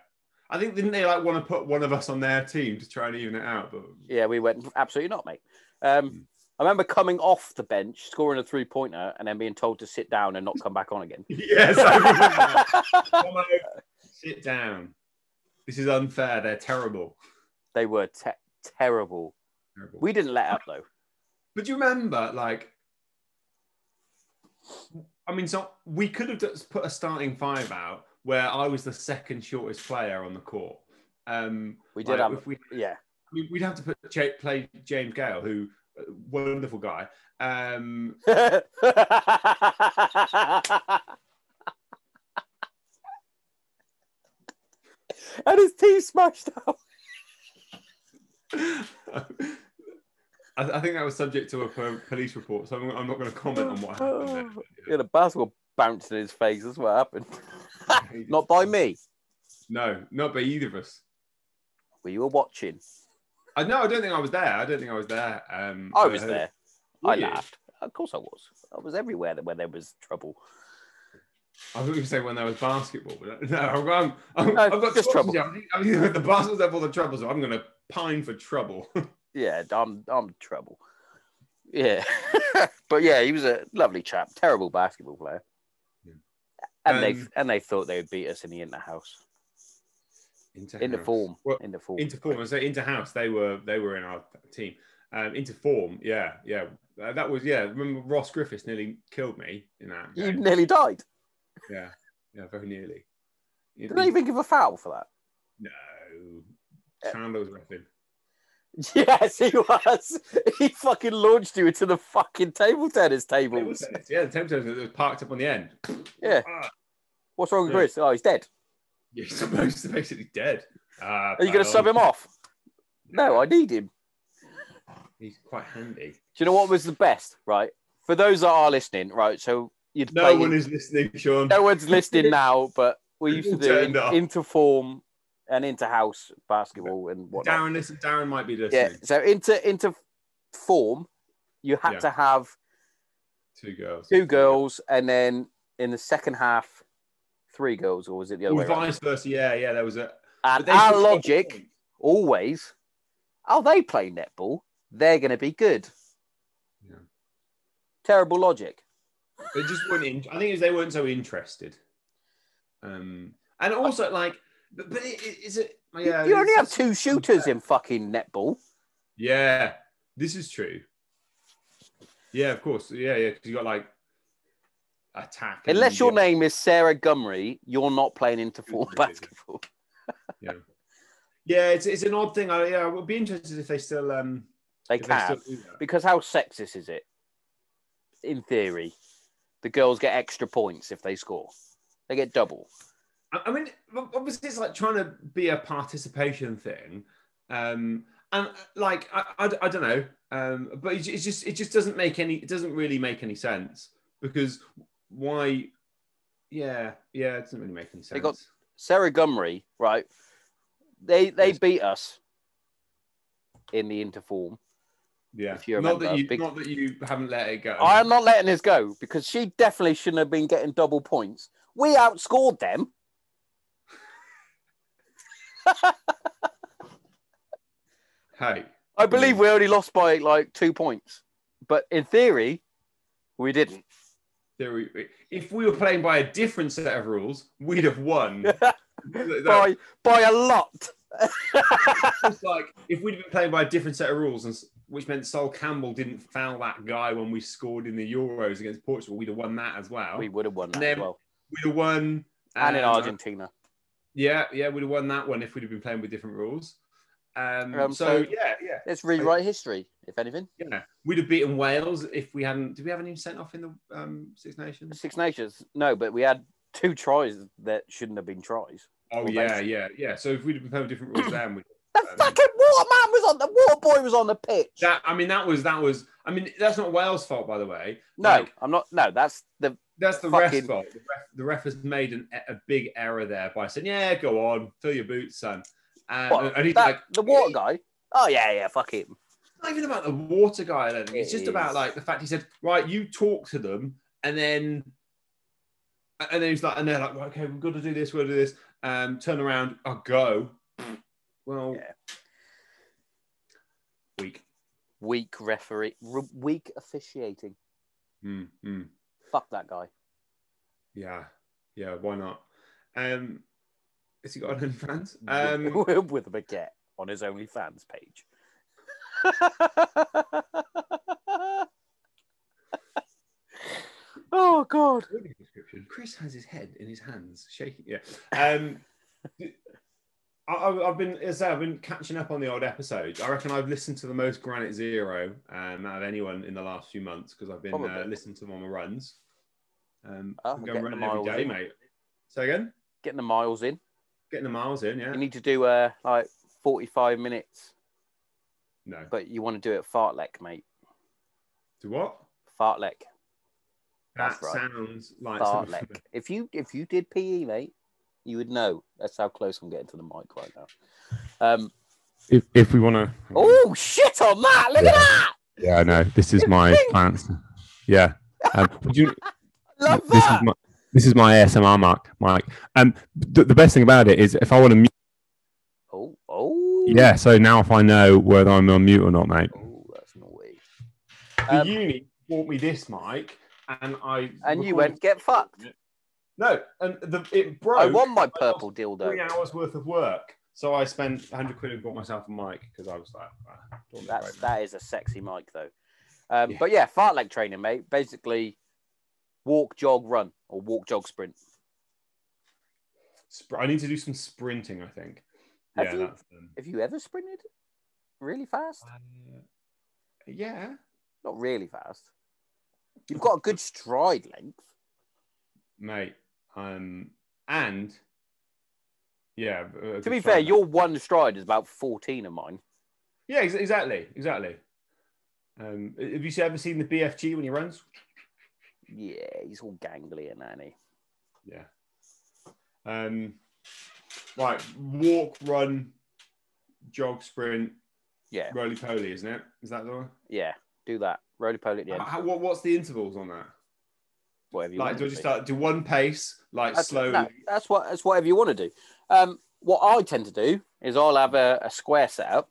I think didn't they like want to put one of us on their team to try and even it out? But Yeah, we went absolutely not, mate. Um, I remember coming off the bench, scoring a three pointer, and then being told to sit down and not come back on again. yes, I remember. Come on, sit down. This is unfair. They're terrible. they were te- terrible. terrible. We didn't let up though. But do you remember, like, I mean, so we could have just put a starting five out where I was the second shortest player on the court. Um, We did like, have, if we, yeah. I mean, we'd have to put play James Gale, who wonderful guy. Um, and his teeth smashed out. I, I think that was subject to a police report, so I'm, I'm not going to comment on what happened. He had a basketball bounced in his face. That's what happened. Not by me. No, not by either of us. We were watching. I no, I don't think I was there. I don't think I was there. Um, I was uh, there. were I you? laughed. Of course I was. I was everywhere when there was trouble. I thought you were saying when there was basketball. But no, I'm, I'm, I'm, No, I've got just trouble. I think, I think the basketball's have all the trouble, so I'm going to pine for trouble. Yeah, I'm I'm trouble. Yeah, but yeah, he was a lovely chap. Terrible basketball player. Yeah. And they Um, and they thought they would beat us in the inter house, Into in the form, Well, in the form. Into form. I say into house. They were they were in our team. Um, into form. Yeah, yeah. Uh, that was yeah. Remember Ross Griffiths nearly killed me in that. You Game. nearly died. Yeah, yeah, very nearly. Did they even give a foul for that? No, Chandler was reffing. Yes, he was. He fucking launched you into the fucking table tennis Table tennis, Yeah, the table tennis was parked up on the end. Yeah. Ah, What's wrong with Yeah. Chris? Oh, he's dead. Yeah, he's supposed to basically dead. Uh, Are you going to sub him off? No, I need him. He's quite handy. Do you know what was the best? Right, for those that are listening, right? So you'd No play one is listening, Sean. no one's listening now, but we used to do turned in, off. Interform and into house basketball and whatnot. Darren, listen, Darren might be listening. Yeah. listening. So into into form, you had Yeah. to have Two girls. two girls, and then in the second half, three girls, or was it the other Or way around? vice versa. Yeah, yeah. There was a. And our logic always, oh, they play netball, they're going to be good. Yeah. Terrible logic. They just weren't. In, I think they weren't so interested. Um, and also like, but, but it, it, is it? Yeah, you only have two shooters in fucking netball. Yeah, this is true. Yeah, of course. Yeah, yeah. Because you got like attack. Unless your name is Sarah Gumry, you're not playing into form yeah. basketball. Yeah, yeah. It's, it's an odd thing. I yeah, I would be interested if they still um. They if can. still do that. Because how sexist is it? In theory, the girls get extra points if they score. They get double. I I mean, obviously, it's like trying to be a participation thing, um, and uh, like I, I, I don't know, um, but it, it's just it just doesn't make any it doesn't really make any sense because why? Yeah, yeah, it doesn't really make any sense. They got- Sarah Gumry, right? They they Yes. beat us in the interform. yeah, if you not that remember, you big- not that you haven't let it go. I am not letting this go because she definitely shouldn't have been getting double points. We outscored them. hey, I believe we only lost by like two points, but in theory, we didn't. There if we were playing by a different set of rules, we'd have won. By by a lot. It's like if we'd been playing by a different set of rules, and which meant Sol Campbell didn't foul that guy when we scored in the Euros against Portugal, we'd have won that as well. we would have won that as well, We'd have won. and in um, Argentina. Yeah, yeah, we'd have won that one if we'd have been playing with different rules. Um, Um, so, so- yeah, yeah, Let's rewrite history, if anything. yeah, we'd have beaten Wales if we hadn't. Did we have any sent off in the um, Six Nations? Six Nations, no, but we had two tries that shouldn't have been tries. Oh yeah, basically. yeah, yeah. So if we'd have been playing different rules, then we. The Um, fucking waterman was on the water boy was on the pitch. That I mean, that was that was. I mean, that's not Wales' fault, by the way. no, Like, I'm not. No, that's the That's the Fucking- ref's fault. The ref, the ref has made an, a big error there by saying, "Yeah, go on, fill your boots, son." And, what, and he's that, like, the water guy. Oh yeah, yeah, fuck him. It's not even about the water guy. I don't think. It's It just about like the fact he said, "Right, you talk to them," and then, and then he's like, and they're like, "Okay, we've got to do this. we'll do this." Um, turn around. I'll go. Well, Yeah. weak. Weak referee, r- weak officiating. Mm, mm. Fuck that guy. Yeah, yeah. Why not? Um, has he got an OnlyFans? Um, with a baguette on his OnlyFans page. oh god. Chris has his head in his hands, shaking. Yeah. Um, I, I've been, as I say, I've been catching up on the old episodes. I reckon I've listened to the most Granite Zero um, out of anyone in the last few months because I've been uh, listening to them on my runs. Um, Oh, I'm going running every day, in. mate. So again, Getting the miles in. Getting the miles in, yeah. You need to do uh like 45 minutes, No. but you want to do it fartlek, mate. Do what? Fartlek. That That's right. sounds like Fartlek. something- if you if you did PE, mate, you would know. That's how close I'm getting to the mic right now. Um, If, if we want to. oh shit on that! Look at that! Yeah, I know. This is my Pink. Yeah. Um, would you, Love this that. is my this is my ASMR mark, Mike. Um, the, the best thing about it is if I want to mute, Oh, oh, yeah. So now if I know whether I'm on mute or not, mate. Oh, that's naughty. The Um, uni bought me this mic, and I and you went get fucked. No, and the it broke. I won my purple lost dildo. Three hours worth of work, so I spent 100 quid and bought myself a mic because I was like, ah, don't That's break that is a sexy mic though. Um, Yeah. But yeah, fartlek training, mate. Basically, walk, jog, run, or walk, jog, sprint. Sp- I need to do some sprinting. I think. Have yeah, you? that's. Um, Have you ever sprinted really fast? uh, yeah. Not really fast. You've got a good stride length. mate. Um, and yeah. uh, To be fair, your one stride is about 14 of mine. yeah, ex- exactly, exactly. Um, have you ever seen the BFG when he runs? Yeah, he's all gangly and nanny. Yeah. Um, right, walk, run, jog, sprint, Yeah, roly poly, isn't it? Is that the one? yeah. Do that. Roly poly at the end. How, what, what's the intervals on that? Whatever you Like, do I to just do. start do one pace, like That's, slowly? no, that's what that's whatever you want to do. Um, what I tend to do is I'll have a, a square setup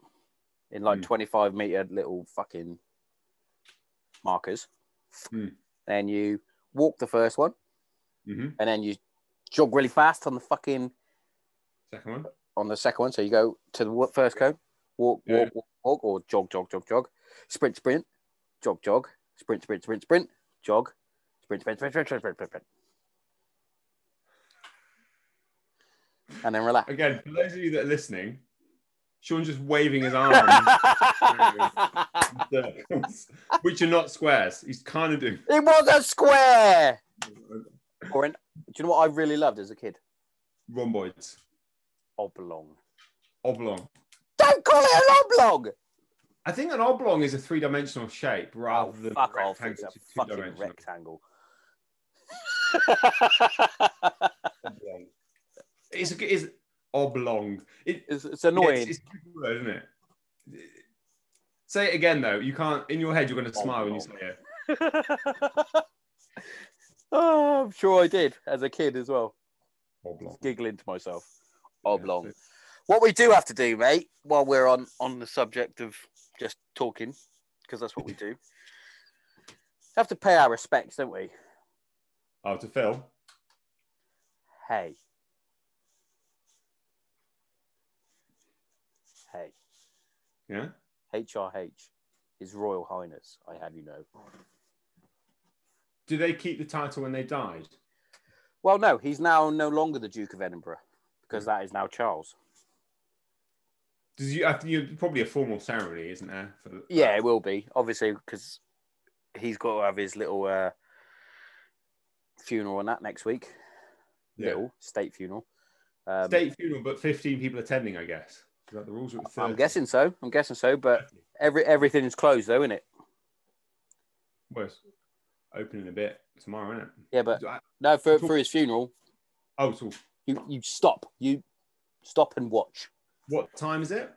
in like Hmm. 25 meter little fucking markers. Hmm. Then you walk the first one, mm-hmm. and then you jog really fast on the fucking second one. On the second one, so you go to the first cone, walk, walk, yeah. walk, walk, or jog, jog, jog, jog, sprint, sprint, jog, jog, sprint, sprint, sprint, sprint, jog, sprint, sprint, sprint, sprint, sprint, sprint, sprint. And then relax. Again, for those of you that are listening, Sean's just waving his arms, which are not squares. He's kind of doing. it was a square. Or in, do you know what I really loved as a kid? Rhomboids, Oblong. oblong. Don't call it an oblong. I think an oblong is a three-dimensional shape rather Oh, than fuck a off! rectangle, It's a is fucking rectangle. Oblong. It's a, it's oblong. It, it's, it's annoying. It's, it's word, isn't it? Say it again though. You can't. In your head, you're going to smile when you say it. oh, I'm sure I did as a kid as well. Oblong. Giggling to myself. Oblong. Yeah, What we do have to do, mate, while we're on on the subject of just talking, because that's what we do, have to pay our respects, don't we? Oh, to Phil. Hey. Yeah. HRH, His Royal Highness, I have you know. Do they keep the title when they died? Well, no, he's now no longer the Duke of Edinburgh because that is now Charles. Does you you probably a formal ceremony, isn't there? For Yeah, it will be obviously because he's got to have his little uh, funeral and that next week. Yeah. Little state funeral. Um, state funeral, but 15 people attending, I guess. Is that the rules? 30? I'm guessing so. I'm guessing so. But every everything is closed though, isn't it? Well, it's opening a bit tomorrow, isn't it? Yeah, but I- no, for, for his funeral, Oh, so you you stop, you stop and watch. what time is it?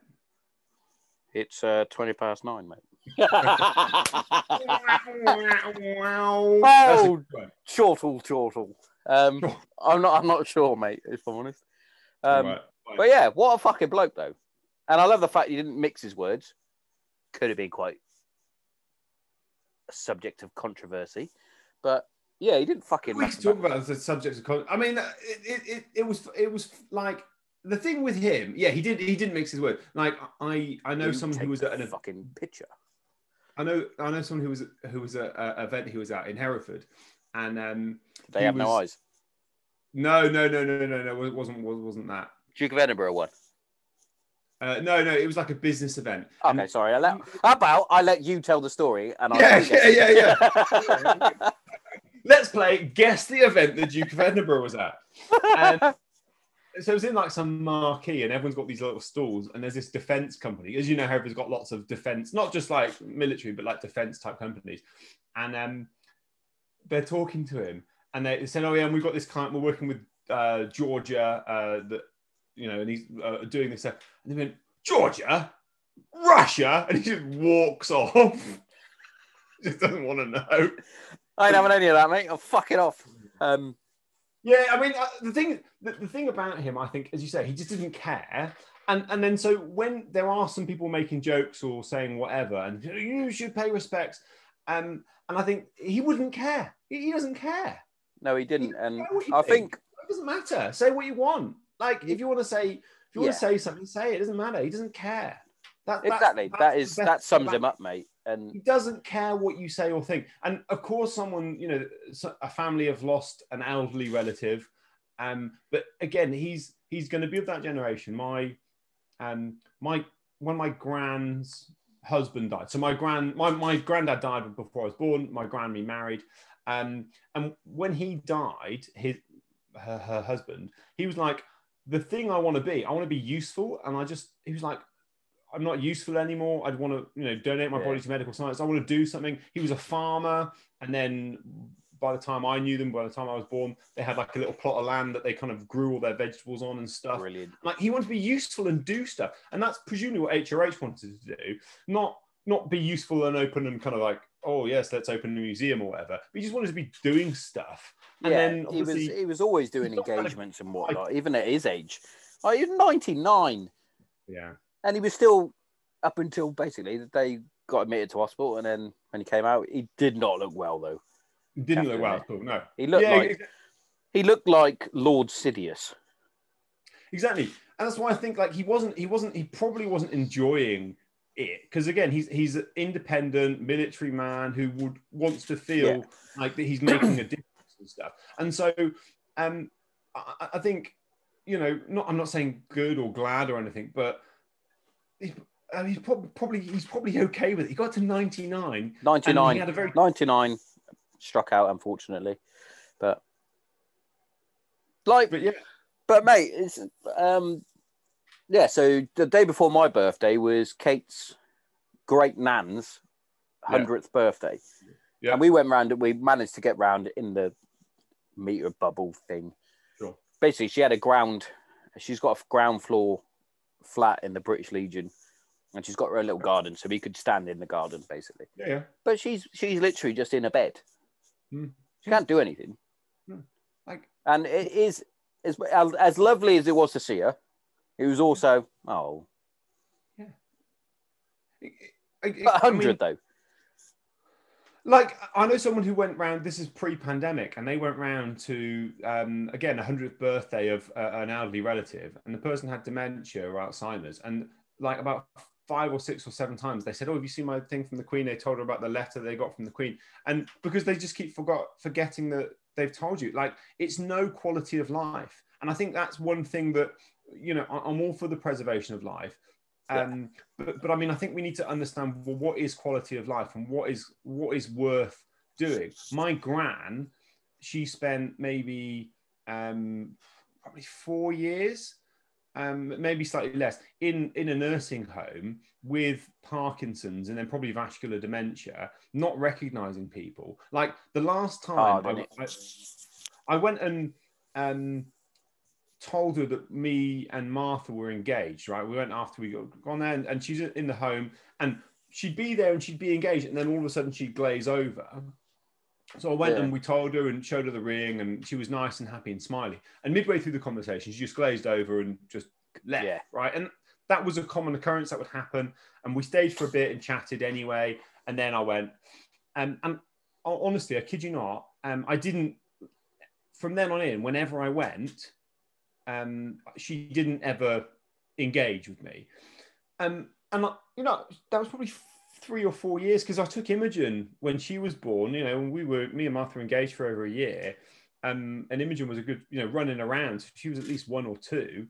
It's uh, twenty past nine, mate. Oh, chortle, chortle. Um, I'm not. I'm not sure, mate. If I'm honest. Um, But yeah, what a fucking bloke though. And I love the fact he didn't mix his words. Could have been quite a subject of controversy, but yeah, he didn't fucking. we talk about. the subjects of con- I mean, it, it, it, it was it was like the thing with him. Yeah, he did he didn't mix his word. Like I I know You someone who was at an fucking picture. I know I know someone who was who was at an event he was at in Hereford, and um They He have no was- eyes. no no no no no no it wasn't wasn't that. Duke of Edinburgh one. Uh, no, no, it was like a business event. Okay, And- sorry. I let, how about I let you tell the story and I Yeah, yeah, yeah, yeah, Let's play guess the event the Duke of Edinburgh was at. And so it was in like some marquee, and everyone's got these little stalls, and there's this defense company. As you know, Hereford's got lots of defense, not just like military, but like defense type companies. And um, they're talking to him, and they said, "Oh yeah, and we've got this client. We're working with uh, Georgia, uh, that you know, and he's uh, doing this." stuff." And they went, "Georgia, Russia," and he just walks off. just doesn't want to know. I ain't having any of that, mate. I'll fuck it off. Um, Yeah, I mean, uh, the thing, the, the thing about him, I think, as you say, he just didn't care. And and then so when there are some people making jokes or saying whatever, and you should pay respects, um, and I think he wouldn't care. He, he doesn't care. no, he didn't. And Say what you I think It doesn't matter. Say what you want. Like if you want to say, if you want Yeah. to say something, say it. It doesn't matter. He doesn't care. That, that's- exactly that's that the that sums about- him up, mate. And he doesn't care what you say or think. And of course, someone, you know, a family have lost an elderly relative. Um, but again, he's he's going to be of that generation. My um, my one of my grand's husband died. So my grand my, my granddad died before I was born. My grand remarried. Um, and when he died, his her, her husband, he was like, the thing I want to be, I want to be useful. And I just he was like, I'm not useful anymore. I'd want to, you know, donate my Yeah. body to medical science. I want to do something. He was a farmer, and then by the time I knew them, by the time I was born, they had like a little plot of land that they kind of grew all their vegetables on and stuff. Brilliant. Like he wanted to be useful and do stuff, and that's presumably what HRH wanted to do, not not be useful and open and kind of like, oh yes, let's open a museum or whatever. But he just wanted to be doing stuff. And yeah, then he was he was always doing he's not kind of- engagements and whatnot, even at his age. Like, he was 99, yeah, and he was still up until basically the day got admitted to hospital, and then when he came out, he did not look well though. He didn't look well at all. No, He looked yeah, like ex- he looked like Lord Sidious. exactly. And that's why I think like he wasn't. He wasn't. He probably wasn't enjoying it because again, he's he's an independent military man who would wants to feel Yeah. like that he's making a difference and stuff. And so, um, I, I- think you know, not I'm not saying good or glad or anything, but. Mean, he's prob- probably he's probably okay with it. He got to 99 99, he had a very 99 struck out unfortunately, but like but yeah but mate, it's um, yeah. So the day before my birthday was Kate's great nan's Yeah. hundredth birthday, Yeah. and we went round. We managed to get round in the meter bubble thing. Sure. Basically, she had a ground. She's got a ground floor flat in the British Legion, and she's got her own little garden, so we could stand in the garden basically. yeah yeah But she's she's literally just in a bed. Hmm. She can't do anything. like And it is as, as lovely as it was to see her, it was also oh, I- I- but I mean, hundred though. Like I know someone who went round. This is pre-pandemic, and they went round to um, again a hundredth birthday of uh, an elderly relative, and the person had dementia or Alzheimer's, and like about five or six or seven times they said, "Oh, have you seen my thing from the Queen?" They told her about the letter they got from the Queen, and because they just keep forgot forgetting that they've told you, like it's no quality of life, and I think that's one thing that you know I'm all for the preservation of life. Yeah. Um, but, but I mean, I think we need to understand well, what is quality of life and what is what is worth doing. My gran, she spent maybe um, probably four years, um, maybe slightly less, in in a nursing home with Parkinson's and then probably vascular dementia, not recognizing people. Like the last time Hard, I. I, I went and um, told her that me and Martha were engaged, right? We went after we got gone there, and, and she's in the home, and she'd be there and she'd be engaged, and then all of a sudden she'd glaze over. So I went Yeah. and we told her and showed her the ring, and she was nice and happy and smiley. And midway through the conversation, she just glazed over and just left, Yeah. right? And that was a common occurrence that would happen. And we stayed for a bit and chatted anyway. And then I went, and and honestly, I kid you not, um, I didn't. From then on in, whenever I went, um, she didn't ever engage with me. Um, and I- you know, that was probably three or four years because I took Imogen when she was born. You know, when we were me and Martha engaged for over a year. Um, and Imogen was a good, you know, running around. She was at least one or two.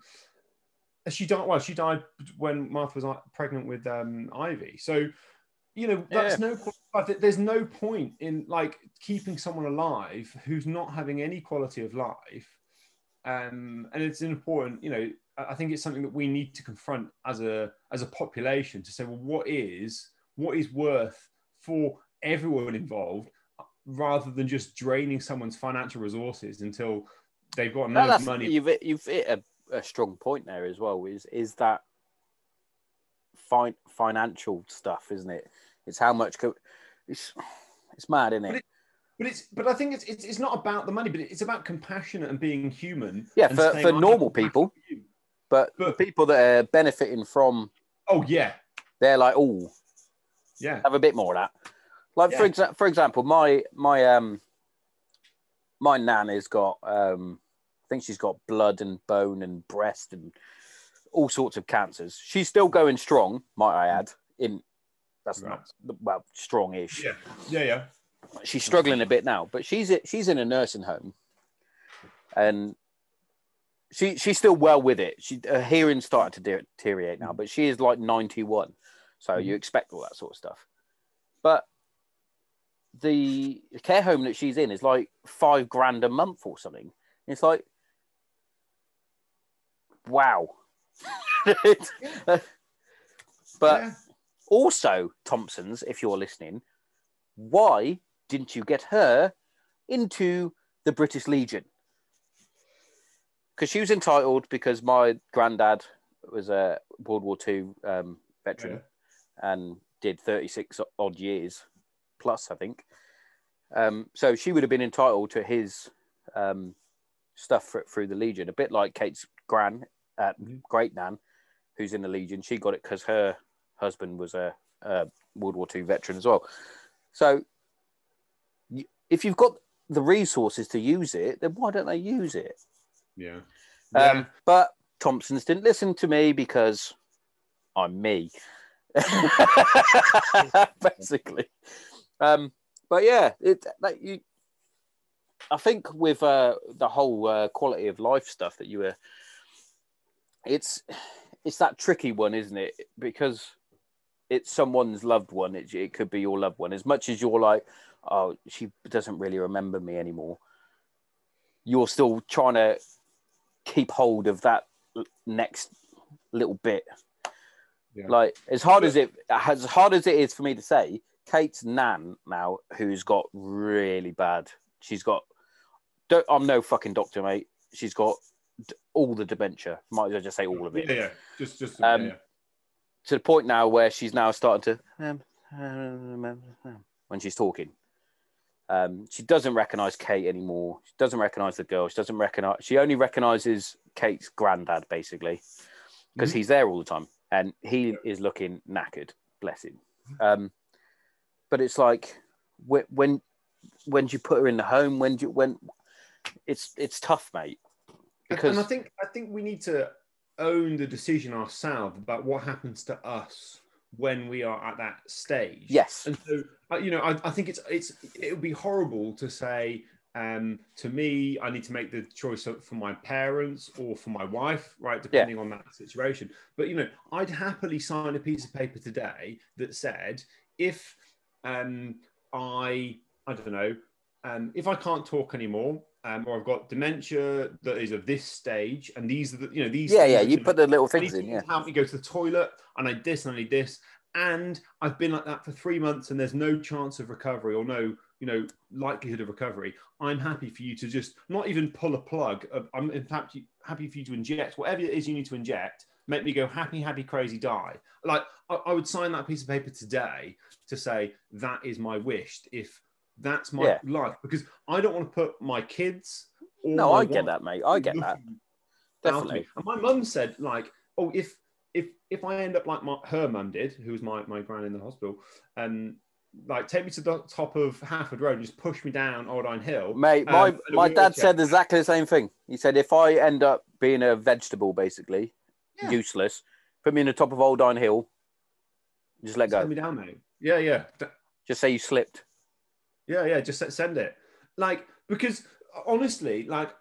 She died. Well, she died when Martha was pregnant with um, Ivy. So, you know, that's no. but There's no point in like keeping someone alive who's not having any quality of life um, and it's important you know i think it's something that we need to confront as a as a population to say well what is what is worth for everyone involved rather than just draining someone's financial resources until they've got No, money You've you've hit a, a strong point there as well. Is is that fin- financial stuff, isn't it? It's how much. Co- it's it's mad, isn't it? But it's but i think it's, it's it's not about the money but it's about compassion and being human Yeah, for- saying, for normal people. for. But but- people that are benefiting from, oh yeah they're like, oh, yeah have a bit more of that. Like for Yeah. exa- for example, my my um my nan has got um I think she's got blood and bone and breast and all sorts of cancers. She's still going strong, might I add. In that's Right. not well strong-ish. yeah yeah yeah She's struggling a bit now, but she's she's in a nursing home, and she she's still well with it. She her hearing's starting to deteriorate now, but she is like ninety one, so mm-hmm. you expect all that sort of stuff. But the care home that she's in is like five grand a month or something. It's like, wow. but yeah. also, Thompson's, if you're listening, why didn't you get her into the British Legion because she was entitled because my granddad was a World War II um, veteran and did 36 odd years plus, I think. Um, so she would have been entitled to his um, stuff for, through the Legion, a bit like Kate's gran, uh, Mhm. great nan, who's in the Legion. She got it because her husband was a, a World War II veteran as well. So if you've got the resources to use it, then why don't they use it? Yeah. Um, but Thompsons didn't listen to me because I'm me, basically. Um, but yeah, it like you. I think with uh, the whole uh, quality of life stuff that you were, it's it's that tricky one, isn't it? Because it's someone's loved one. It, it could be your loved one. As much as you're like, oh, she doesn't really remember me anymore. You're still trying to keep hold of that next little bit. Yeah. Like as hard as it as hard as it is for me to say, Kate's nan now, who's got really bad. She's got. Don't, I'm no fucking doctor, mate. She's got d- all the dementia. Might as well just say all of it. Yeah, yeah. Just, just. Um, yeah. To the point now where she's now starting to um, um, when she's talking. Um, she doesn't recognize Kate anymore. She doesn't recognize the girl. She doesn't recognize. She only recognizes Kate's granddad basically because Mhm. he's there all the time and he is looking knackered. Bless him. Um, but it's like when when do you put her in the home? When do you, when it's it's tough, mate. Because and I think I think we need to own the decision ourselves about what happens to us when we are at that stage. yes, And so, uh, you know, I, I think it's it's it would be horrible to say um, to me, I need to make the choice for my parents or for my wife, right? Depending on that situation. But you know, I'd happily sign a piece of paper today that said if um, I I don't know um, if I can't talk anymore. Um, or I've got dementia that is of this stage, and these are the you know these. yeah, yeah. You put the little things in, yeah. help me go to the toilet, and I this and I need this, and I've been like that for three months, and there's no chance of recovery or no, you know, likelihood of recovery. I'm happy for you to just not even pull a plug. Of, I'm in fact happy for you to inject whatever it is you need to inject. Make me go happy, happy, crazy, die. Like I, I would sign that piece of paper today to say that is my wish. If that's my Yeah. life, because I don't want to put my kids. No, my I get that, mate. I get that. looking out at me. Definitely. And my mum said, like, oh, if if if I end up like my, her mum did, who was my my gran in the hospital, and like take me to the top of Hafod Road and just push me down Aldine Hill. Mate, Um, my, and my dad said exactly the same thing. He said, if I end up being a vegetable, basically, Yeah. useless, put me in the top of Old Dine Hill, just let Send go. me down, mate. Yeah, yeah, Just say you slipped. Yeah, yeah. Just send it. Like because honestly, like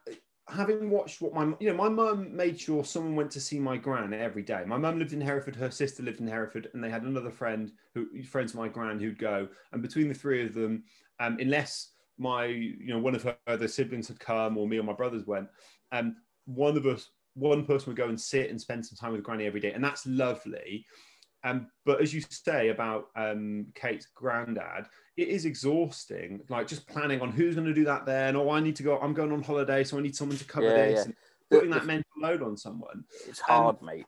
having watched what my you know my mum made sure someone went to see my gran every day. My mum lived in Hereford, her sister lived in Hereford, and they had another friend who friends of my gran who'd go. And between the three of them, um, unless my you know one of her other siblings had come or me or my brothers went, um, one of us one person would go and sit and spend some time with granny every day, and that's lovely. Um, but as you say about um, Kate's granddad, it is exhausting. Like just planning on who's going to do that then, or I need to go. I'm going on holiday, so I need someone to cover Yeah, this. yeah. And putting that mental load on someone. It's hard, mate.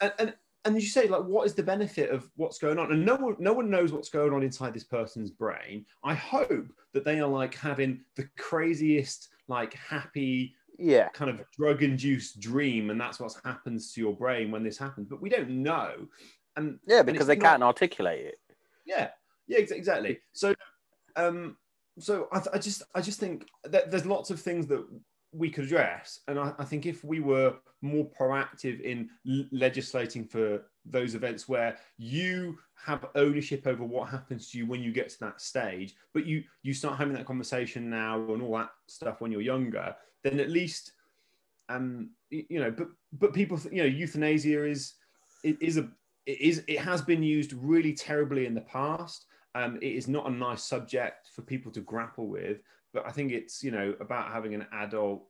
And, and and as you say, like, what is the benefit of what's going on? And no one, no one knows what's going on inside this person's brain. I hope that they are like having the craziest, like, happy, Yeah. kind of drug-induced dream, and that's what happens to your brain when this happens. But we don't know. And Yeah, because it's they not- can't articulate it. yeah, yeah, ex- exactly. So, um, so I, th- I just, I just think that there's lots of things that we could address, and I, I think if we were more proactive in l- legislating for those events where you have ownership over what happens to you when you get to that stage, but you you start having that conversation now and all that stuff when you're younger, then at least, um, you know, but but people, you know, euthanasia is is a it is it has been used really terribly in the past. Um, it is not a nice subject for people to grapple with, but I think it's you know about having an adult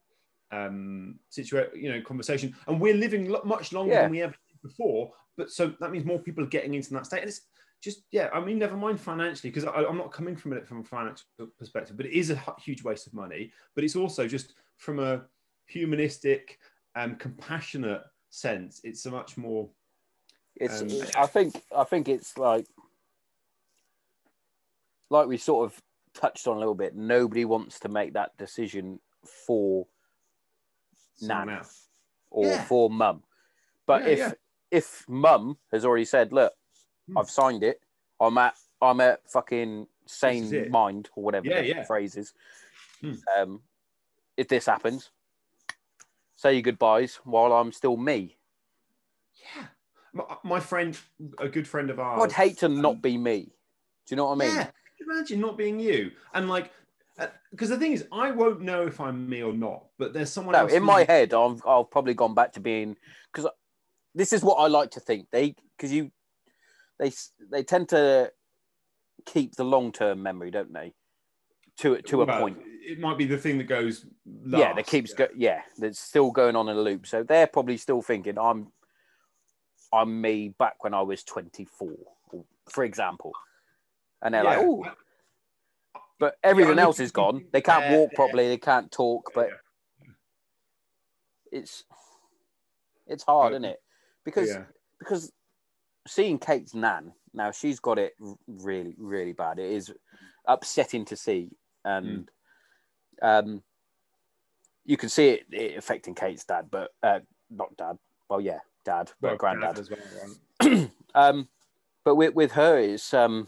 um situation you know conversation and we're living lo- much longer Yeah. than we ever did before but so that means more people are getting into that state and it's just yeah, I mean, never mind financially because I'm not coming from it from a financial perspective, but it is a huge waste of money. But it's also just from a humanistic and compassionate sense. It's a much more. It's. Um, I think. I think it's like, like we sort of touched on a little bit. Nobody wants to make that decision for someone Nan. else. or Yeah. for mum. But Yeah, if yeah. if mum has already said, look, Hmm. I've signed it. I'm at I'm at fucking sane mind or whatever Yeah, the yeah. phrase is. Hmm. Um, if this happens, say your goodbyes while I'm still me. Yeah, my, my friend, a good friend of ours. I'd hate to not be me. Do you know what I mean? Yeah, imagine not being you and like. Uh, because the thing is, I won't know if I'm me or not, but there's someone No, else. in who- my head, I've I've probably gone back to being because this is what I like to think. They because you they they tend to keep the long term memory, don't they? To to a point. It might be the thing that goes. Last. yeah, that keeps yeah. go. Yeah, that's still going on in a loop. So they're probably still thinking I'm I'm me back when I was 24, for example. And they're like, oh, but everything mean, else is gone. They can't yeah, walk yeah. properly. They can't talk. But it's it's hard, isn't it? Because yeah. because seeing Kate's nan now she's got it really really bad. It is upsetting to see, and um, you can see it, it affecting Kate's dad, but uh, not dad. Well, yeah, dad, but Well, granddad. dad as well, um, but with with her, it's um,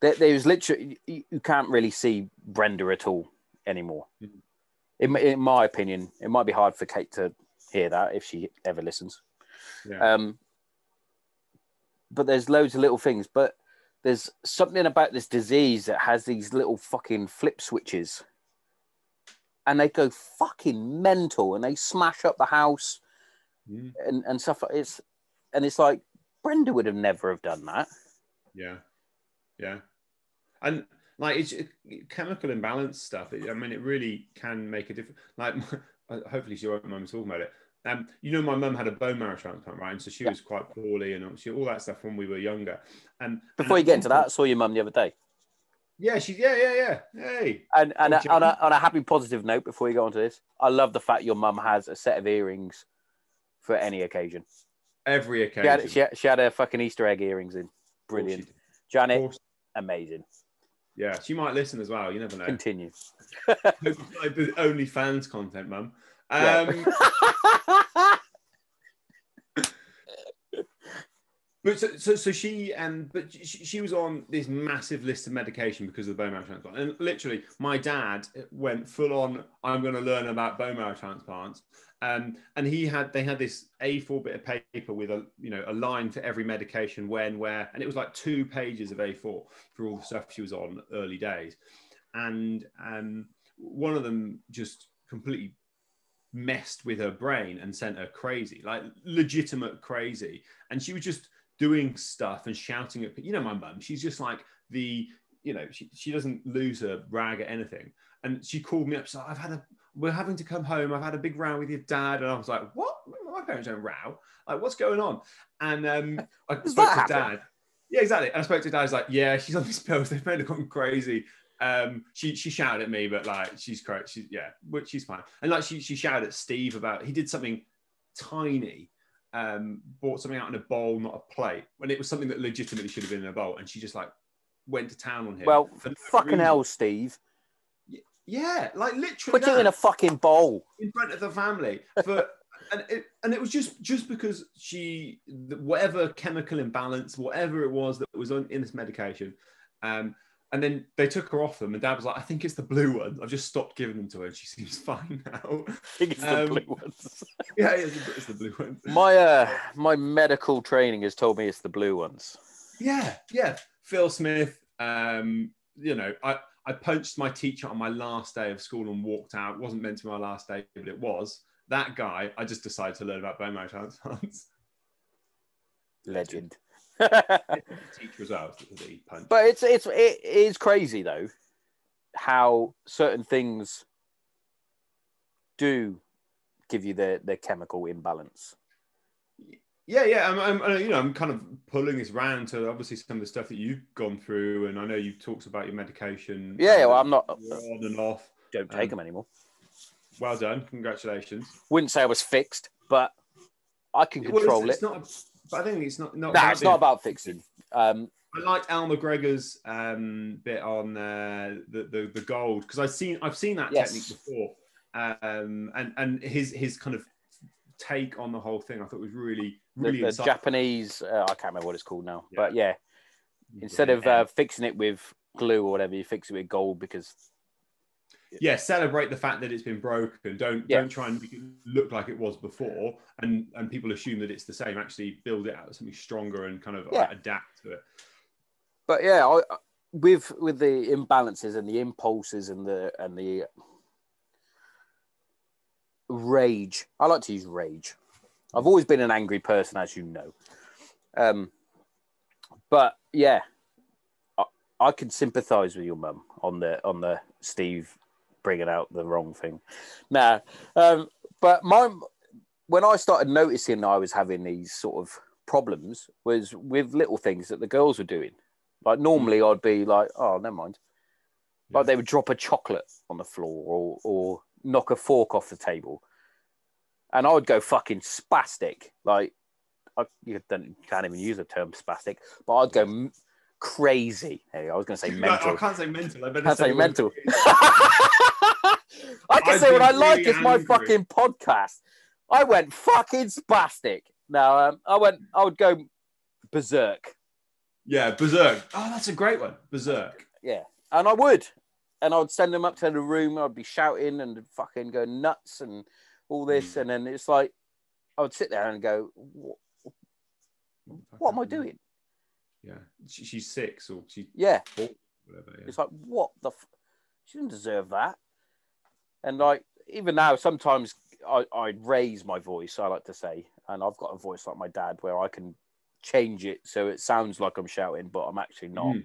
there, there's literally you, you can't really see Brenda at all anymore. Mhm. In, my- in my opinion, it might be hard for Kate to hear that if she ever listens. Yeah. Um, but there's loads of little things. But there's something about this disease that has these little fucking flip switches, and they go fucking mental, and they smash up the house Mm, and and stuff. It's and it's like Brenda would have never have done that. yeah. Yeah. And like it's chemical imbalance stuff. I mean, it really can make a difference. Like, hopefully, she won't mind talking about it. Um, you know, my mum had a bone marrow transplant, right? And so she Yeah. was quite poorly and all that stuff when we were younger. And Before and you get into that, I saw your mum the other day. Yeah, she's yeah, yeah, yeah. Hey, And and Okay. on, a, on a happy positive note, before we go on to this, I love the fact your mum has a set of earrings for any occasion. every She occasion. had, she, had, she had her fucking Easter egg earrings in. She Brilliant. Janet, amazing. Yeah, she might listen as well. You never know. Continue. It's like the only fans content, mum. Yeah. Um, But so, so, so she and but she, she was on this massive list of medication because of the bone marrow transplant, and literally, my dad went full on. I'm going to learn about bone marrow transplants, um, and he had they had this A4 bit of paper with a you know a line for every medication, when, where, and it was like two pages of A4 for all the stuff she was on early days, and um, one of them just completely messed with her brain and sent her crazy, like legitimate crazy, and she was just doing stuff and shouting at you know my mum she's just like the you know she, she doesn't lose her rag at anything. And she called me up so i've had a we're having to come home i've had a big row with your dad. And i was like what? My parents don't row. Like what's going on? And um i spoke to happen? dad. Yeah exactly. And i spoke to dad I was like yeah she's on these pills they've made her gone crazy. Um she she shouted at me but like she's correct she's yeah but she's fine. And like she she shouted at steve about he did something tiny um, bought something out in a bowl, not a plate, when it was something that legitimately should have been in a bowl, and she just like went to town on him. well, for no fucking reason. hell, Steve. Yeah, like literally Put it in a fucking bowl. in front of the family for. And it, and it was just just because she whatever chemical imbalance whatever it was that was on, in this medication um and then they took her off them and dad was like i think it's the blue one i've just stopped giving them to her and she seems fine now I think it's the Um, blue ones. yeah it's, the- it's the blue one My uh, my medical training has told me it's the blue ones. Yeah, yeah. Phil Smith. Um, you know, I I punched my teacher on my last day of school and walked out. It wasn't meant to be my last day, but it was. That guy, I just decided to learn about bone marrow transplants. Legend. Teacher as well that he punched. But it's it's it is crazy though how certain things do give you the the chemical imbalance. Yeah, yeah. I'm, I'm, I'm, you know, I'm kind of pulling this round to obviously some of the stuff that you've gone through, and I know you've talked about your medication. Yeah, well, I'm not. on and off. Don't take Um, them anymore. Well done, congratulations. Wouldn't say I was fixed, but I can Well, it's- control it's, it. not. But I think it's not. not No, it's not about fixing. Um, I liked Al McGregor's um, bit on uh, the, the the gold because I've seen I've seen that Yes. technique before, um, and and his his kind of take on the whole thing I thought was really really the insightful. Japanese, uh, I can't remember what it's called now, Yeah. but yeah, instead of uh, fixing it with glue or whatever, you fix it with gold because yeah, celebrate the fact that it's been broken. Don't Yeah. don't try and make it look like it was before, and and people assume that it's the same. Actually, build it out something stronger and kind of Yeah. adapt to it. but yeah, I, with with the imbalances and the impulses and the and the rage, I like to use rage. I've always been an angry person, as you know. Um, but yeah, I, I can sympathise with your mum on the on the Steve bringing out the wrong thing. Now, um, but my when I started noticing I was having these sort of problems was with little things that the girls were doing. Like normally I'd be like, oh, never mind. Yeah. Like they would drop a chocolate on the floor or or knock a fork off the table, and I would go fucking spastic. Like I you don't, can't even use the term spastic, but I'd go crazy. Hey, I was going to say No, mental. I can't say mental. I better Can't say mental. I can I'd say what I like. really It's my angry. fucking podcast. I went fucking spastic. Now um, I went. I would go berserk. Yeah, Berserk. Oh, that's a great one. Berserk. Yeah, and I would, and I would send them up to the room. I'd be shouting and fucking go nuts and all this, Mm. and then it's like I would sit there and go, "What, what am I doing?" Yeah, she, she's six or she. Yeah, four, whatever. Yeah. It's like, what the? F-? She didn't deserve that. And like, even now, sometimes I, I raise my voice. I like to say, and I've got a voice like my dad, where I can change it so it sounds like I'm shouting, but I'm actually not. Mm.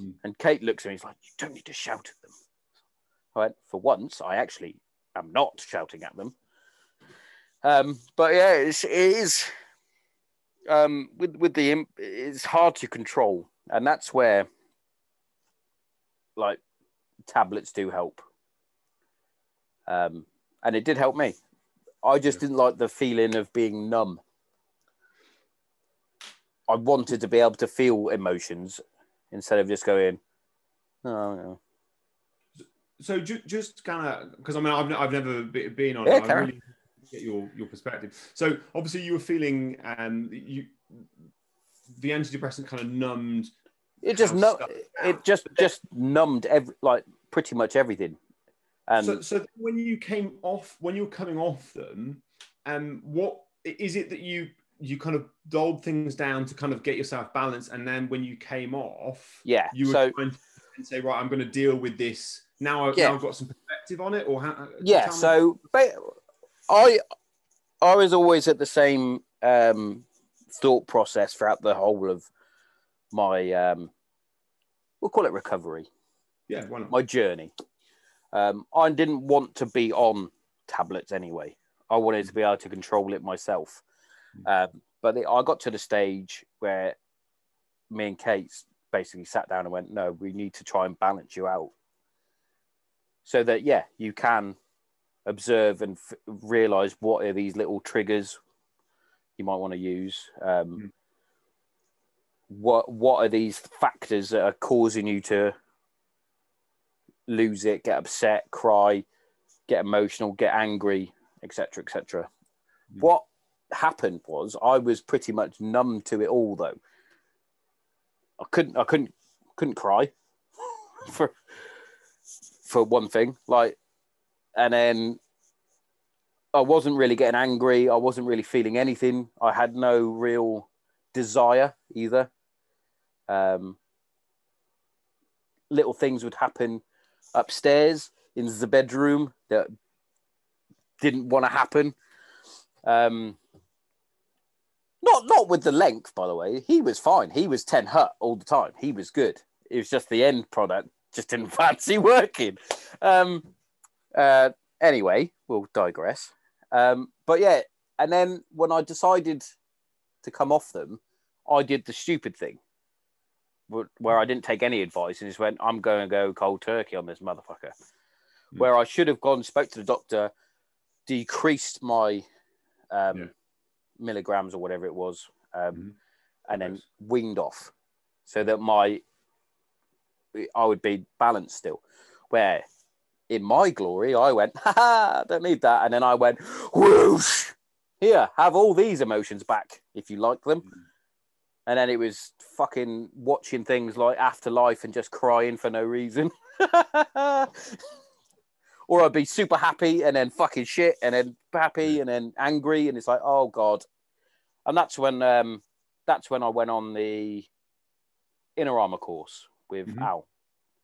Mm. And Kate looks at me. He's like, "You don't need to shout at them." I went, "For once, I actually am not shouting at them." Um, but yeah, it's, it is. Um, with with the imp- it's hard to control, and that's where like tablets do help. Um, and it did help me. I just didn't like the feeling of being numb. I wanted to be able to feel emotions instead of just going, oh, no. So ju- just kind of because I mean I've, I've never been on. Yeah, it. I really get your your perspective. So obviously you were feeling um you the antidepressant kind of numbed. it just stuff- it just just numbed every like pretty much everything. And so so when you came off when you were coming off them, um, what is it that you you kind of doled things down to kind of get yourself balanced, and then when you came off, yeah, you were so trying to say right, I'm going to deal with this now. I've, Yeah. now I've got some perspective on it, or how? yeah, tell me- so ba- I I was always at the same um, thought process throughout the whole of my um, we'll call it recovery. yeah, my journey. Um, I didn't want to be on tablets anyway. I wanted to be able to control it myself. Um, but the, I got to the stage where me and Kate basically sat down and went, "No, we need to try and balance you out, so that yeah, you can observe and f- realize what are these little triggers you might want to use. Um, Mm. What what are these factors that are causing you to lose it, get upset, cry, get emotional, get angry, etc., etc. Mm. What happened was I was pretty much numb to it all, though. I couldn't, I couldn't, couldn't cry for for one thing, like, and then I wasn't really getting angry. I wasn't really feeling anything. I had no real desire either. Um, little things would happen upstairs in the bedroom that didn't want to happen. Um, not not with the length, by the way. He was fine. He was ten hut all the time. He was good. It was just the end product just didn't fancy working. Um, uh, anyway, we'll digress. Um, but yeah, and then when I decided to come off them, I did the stupid thing where I didn't take any advice and just went, I'm going to go cold turkey on this motherfucker. Mm. Where I should have gone, spoke to the doctor, decreased my um, Yeah. milligrams or whatever it was, um, Mhm. and then weaned off so that my I would be balanced still. Where in my glory, I went, ha ha, don't need that. And then I went, whoosh, here, have all these emotions back if you like them. Mhm. And then it was fucking watching things like Afterlife and just crying for no reason. or I'd be super happy and then fucking shit and then happy and then angry. And it's like, oh God. And that's when um that's when I went on the inner armor course with Mhm. Al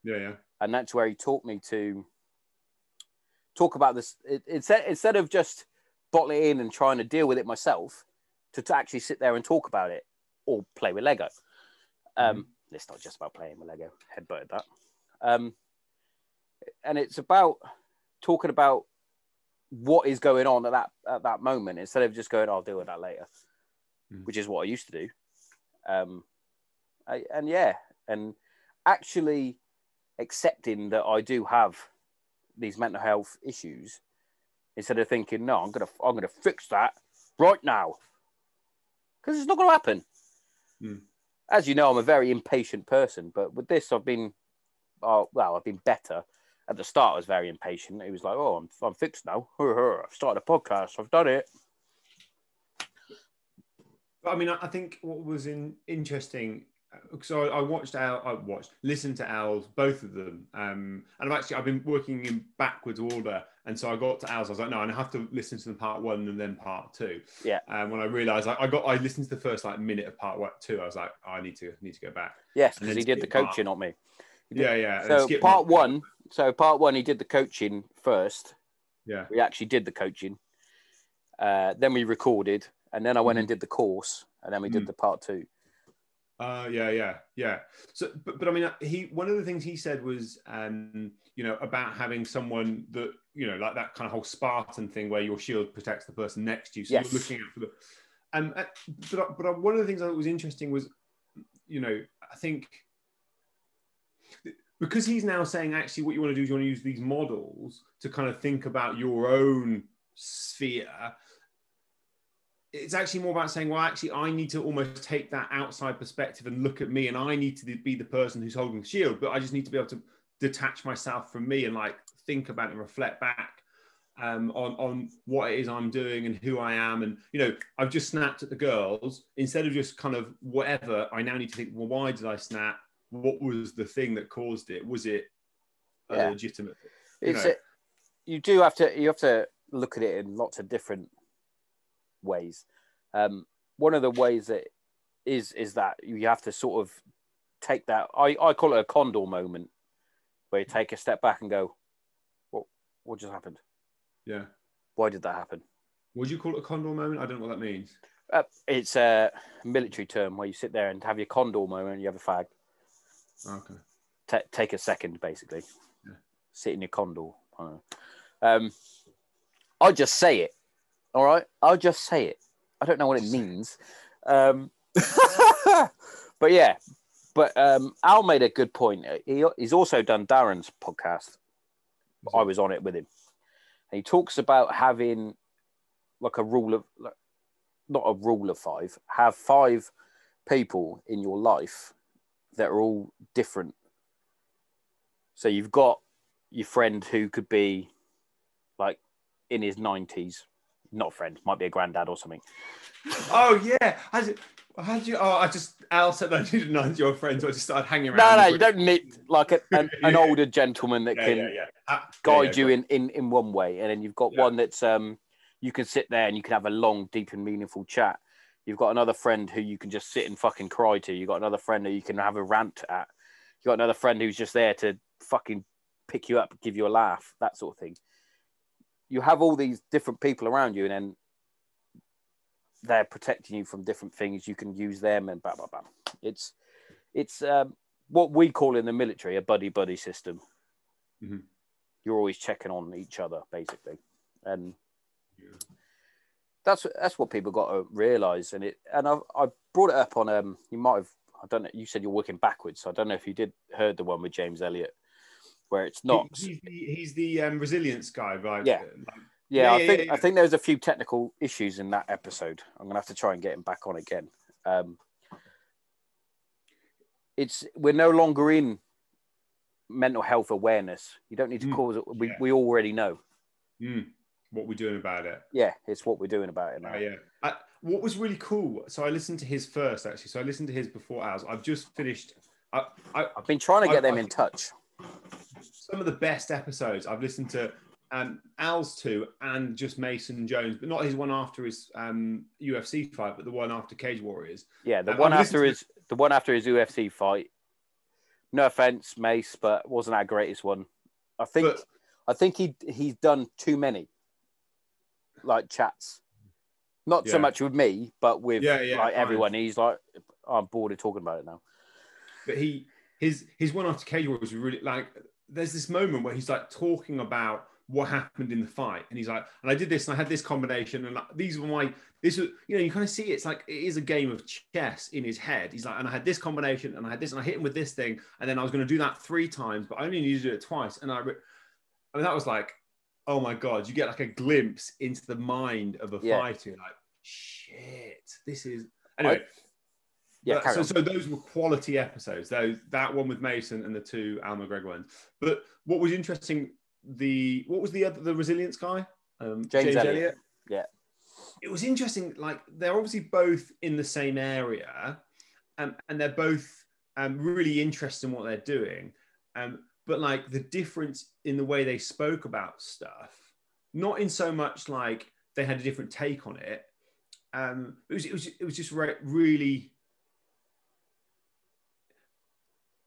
Yeah, yeah. and that's where he taught me to talk about this it, instead instead of just bottle it in and trying to deal with it myself to, to actually sit there and talk about it or play with lego. Um it's not just about playing with lego headbutted that. Um and it's about talking about what is going on at that at that moment instead of just going i'll deal with that later Mhm. which is what i used to do. Um I, and yeah and actually accepting that I do have these mental health issues instead of thinking, no, I'm gonna I'm gonna fix that right now. Because it's not gonna happen. Mm. As you know, I'm a very impatient person, but with this I've been oh well, I've been better. At the start I was very impatient. It was like, oh I'm I'm fixed now. I've started a podcast, I've done it. I mean, I I think what was in, interesting. So I, watched Al, I watched, listened to Al's, both of them, um, and I've actually I've been working in backwards order, and so I got to Al's. I was like, no, I have to listen to the part one and then part two. Yeah. And when I realised, like, I got, I listened to the first like minute of part one, two. I was like, oh, I need to need to go back. Yes, And because he did the skip part. coaching on me. Yeah, yeah. So part my- one, so part one, he did the coaching first. Yeah. We actually did the coaching. Uh, then we recorded, and then I went and did the course, and then we did Mhm. the part two. Uh, yeah, yeah, yeah. So, but, but I mean, he one of the things he said was, um, you know, about having someone that you know, like that kind of whole Spartan thing where your shield protects the person next to you. So Yes. you're looking out for the. Um, uh, but but one of the things that was interesting was, you know, I think because he's now saying actually what you want to do is you want to use these models to kind of think about your own sphere it's actually more about saying, well, actually, I need to almost take that outside perspective and look at me, and I need to be the person who's holding the shield, but I just need to be able to detach myself from me and like think about it and reflect back um, on on what it is I'm doing and who I am, and you know, I've just snapped at the girls instead of just kind of whatever. I now need to think, well, why did I snap? What was the thing that caused it? Was it a Yeah. legitimate? You It's know. a, you do have to you have to look at it in lots of different ways. Um, one of the ways that is is that you have to sort of take that. I, I call it a condor moment, where you take a step back and go, "What what just happened? Yeah. Why did that happen?" Would you call it a condor moment? I don't know what that means. Uh, it's a military term where you sit there and have your condor moment. And you have a fag. Okay. Ta take a second, basically. Yeah. Sit in your condor. I know. Um, I'll just say it. All right. I'll just say it. I don't know what it Just say it. means. Um, but yeah. But um, Al made a good point. He, he's also done Darren's podcast. I was on it with him. And he talks about having like a rule of, like, not a rule of five, have five people in your life that are all different. So you've got your friend who could be like in his 90s, not a friend, might be a granddad or something. Oh yeah. How did, how did you? Oh, I just Al said I needed none of your friends, so I just started hanging around. No, no, you don't need like a, an, an older gentleman that Yeah, can yeah, yeah. Ah, guide you in, in in one way and then you've got one that's um you can sit there and you can have a long deep and meaningful chat you've got another friend who you can just sit and fucking cry to you've got another friend who you can have a rant at you've got another friend who's just there to fucking pick you up give you a laugh that sort of thing you have all these different people around you and then they're protecting you from different things. You can use them and blah blah blah. It's it's um, what we call in the military a buddy buddy system. Mhm. you're always checking on each other basically. And that's that's what people got to realize, and it and I I brought it up on um you might have I don't know you said you're working backwards, so I don't know if you did heard the one with James Elliott where it's not. He's the, he's the um, resilience guy, right? Yeah. Like, Yeah, Yeah, I think yeah, I yeah. think there's a few technical issues in that episode. I'm gonna have to try and get him back on again. Um, it's we're no longer in mental health awareness. You don't need to Mm, cause it. We yeah. we already know. mm, what we're doing about it. Yeah, it's what we're doing about it now. Oh, yeah. I, what was really cool? So I listened to his first, actually. So I listened to his before ours. I've just finished. I, I, I've been trying to get I- them I- in touch. Some of the best episodes I've listened to um, Al's two and just Mason Jones, but not his one after his um, UFC fight, but the one after Cage Warriors. Yeah, the I've one listened after to- his the one after his UFC fight. No offense, Mace, but wasn't our greatest one. I think But I think he he's done too many like chats. Not so much with me, but with Yeah, yeah, like fine. everyone. He's like, I'm bored of talking about it now. but he his his one after Cage Warriors was really like. There's this moment where he's like talking about what happened in the fight, and he's like, and I did this, and I had this combination, and these were my this was you know you kind of see it's like it is a game of chess in his head. He's like, and I had this combination, and I had this, and I hit him with this thing, and then I was going to do that three times, but I only needed to do it twice, and I, re- I mean that was like, oh my god, you get like a glimpse into the mind of a Yeah. fighter, like shit, this is anyway. Yeah, But- so, on. so those were quality episodes. Those that one with Mason and the two Al McGregor ones. But what was interesting, the what was the other the resilience guy? Um, James Elliott. Yeah. It was interesting. Like they're obviously both in the same area, um, and they're both um, really interested in what they're doing. Um, but like the difference in the way they spoke about stuff, not in so much like they had a different take on it. Um, it was it was it was just re- really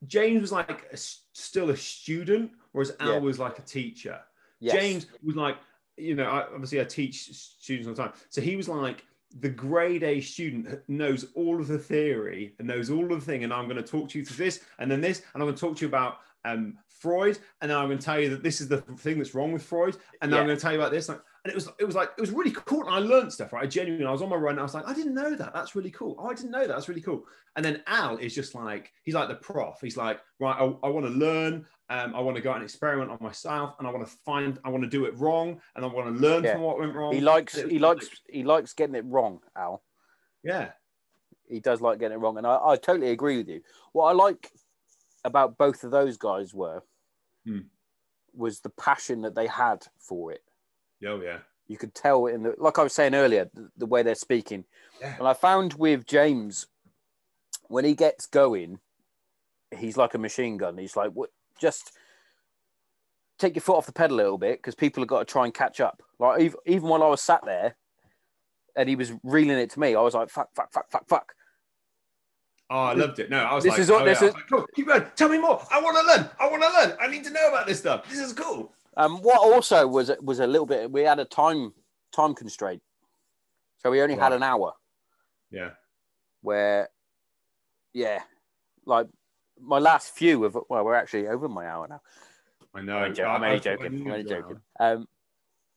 James was like a still a student, whereas Al Yeah. was like a teacher. Yes. James was like, you know, I, obviously I teach students all the time. So he was like the grade A student that knows all of the theory and knows all of the thing. And I'm going to talk to you through this and then this, and I'm going to talk to you about um, Freud, and then I'm going to tell you that this is the thing that's wrong with Freud, and then I'm going to tell you about this. Like, and it was, it was like, it was really cool. And I learned stuff, right? I genuinely, I was on my run. And I was like, I didn't know that. That's really cool. Oh, I didn't know that. That's really cool. And then Al is just like, he's like the prof. He's like, right, I, I want to learn. Um, I want to go out and experiment on myself, and I want to find, I want to do it wrong, and I want to learn Yeah. from what went wrong. He likes he like- likes he likes getting it wrong, Al. yeah, He does like getting it wrong, and I, I totally agree with you. What I like about both of those guys were Hmm. was the passion that they had for it. Oh yeah, You could tell in the like I was saying earlier, the, the way they're speaking. Yeah. And I found with James, when he gets going, he's like a machine gun. He's like, what? Just take your foot off the pedal a little bit because people have got to try and catch up. Like even, even while I was sat there, and he was reeling it to me, I was like, fuck, fuck, fuck, fuck, fuck. Oh, I loved it. No, I was This like, is oh, this yeah. Is- like, "Cool, keep going. Tell me more. I want to learn. I want to learn. I need to know about this stuff. This is cool. Um, what also was was a little bit. We had a time time constraint, so we only had an hour. Yeah. Where, yeah, like my last few of well, we're actually over my hour now. I know. I'm only, jo- I'm only joking. I'm only joking. Um,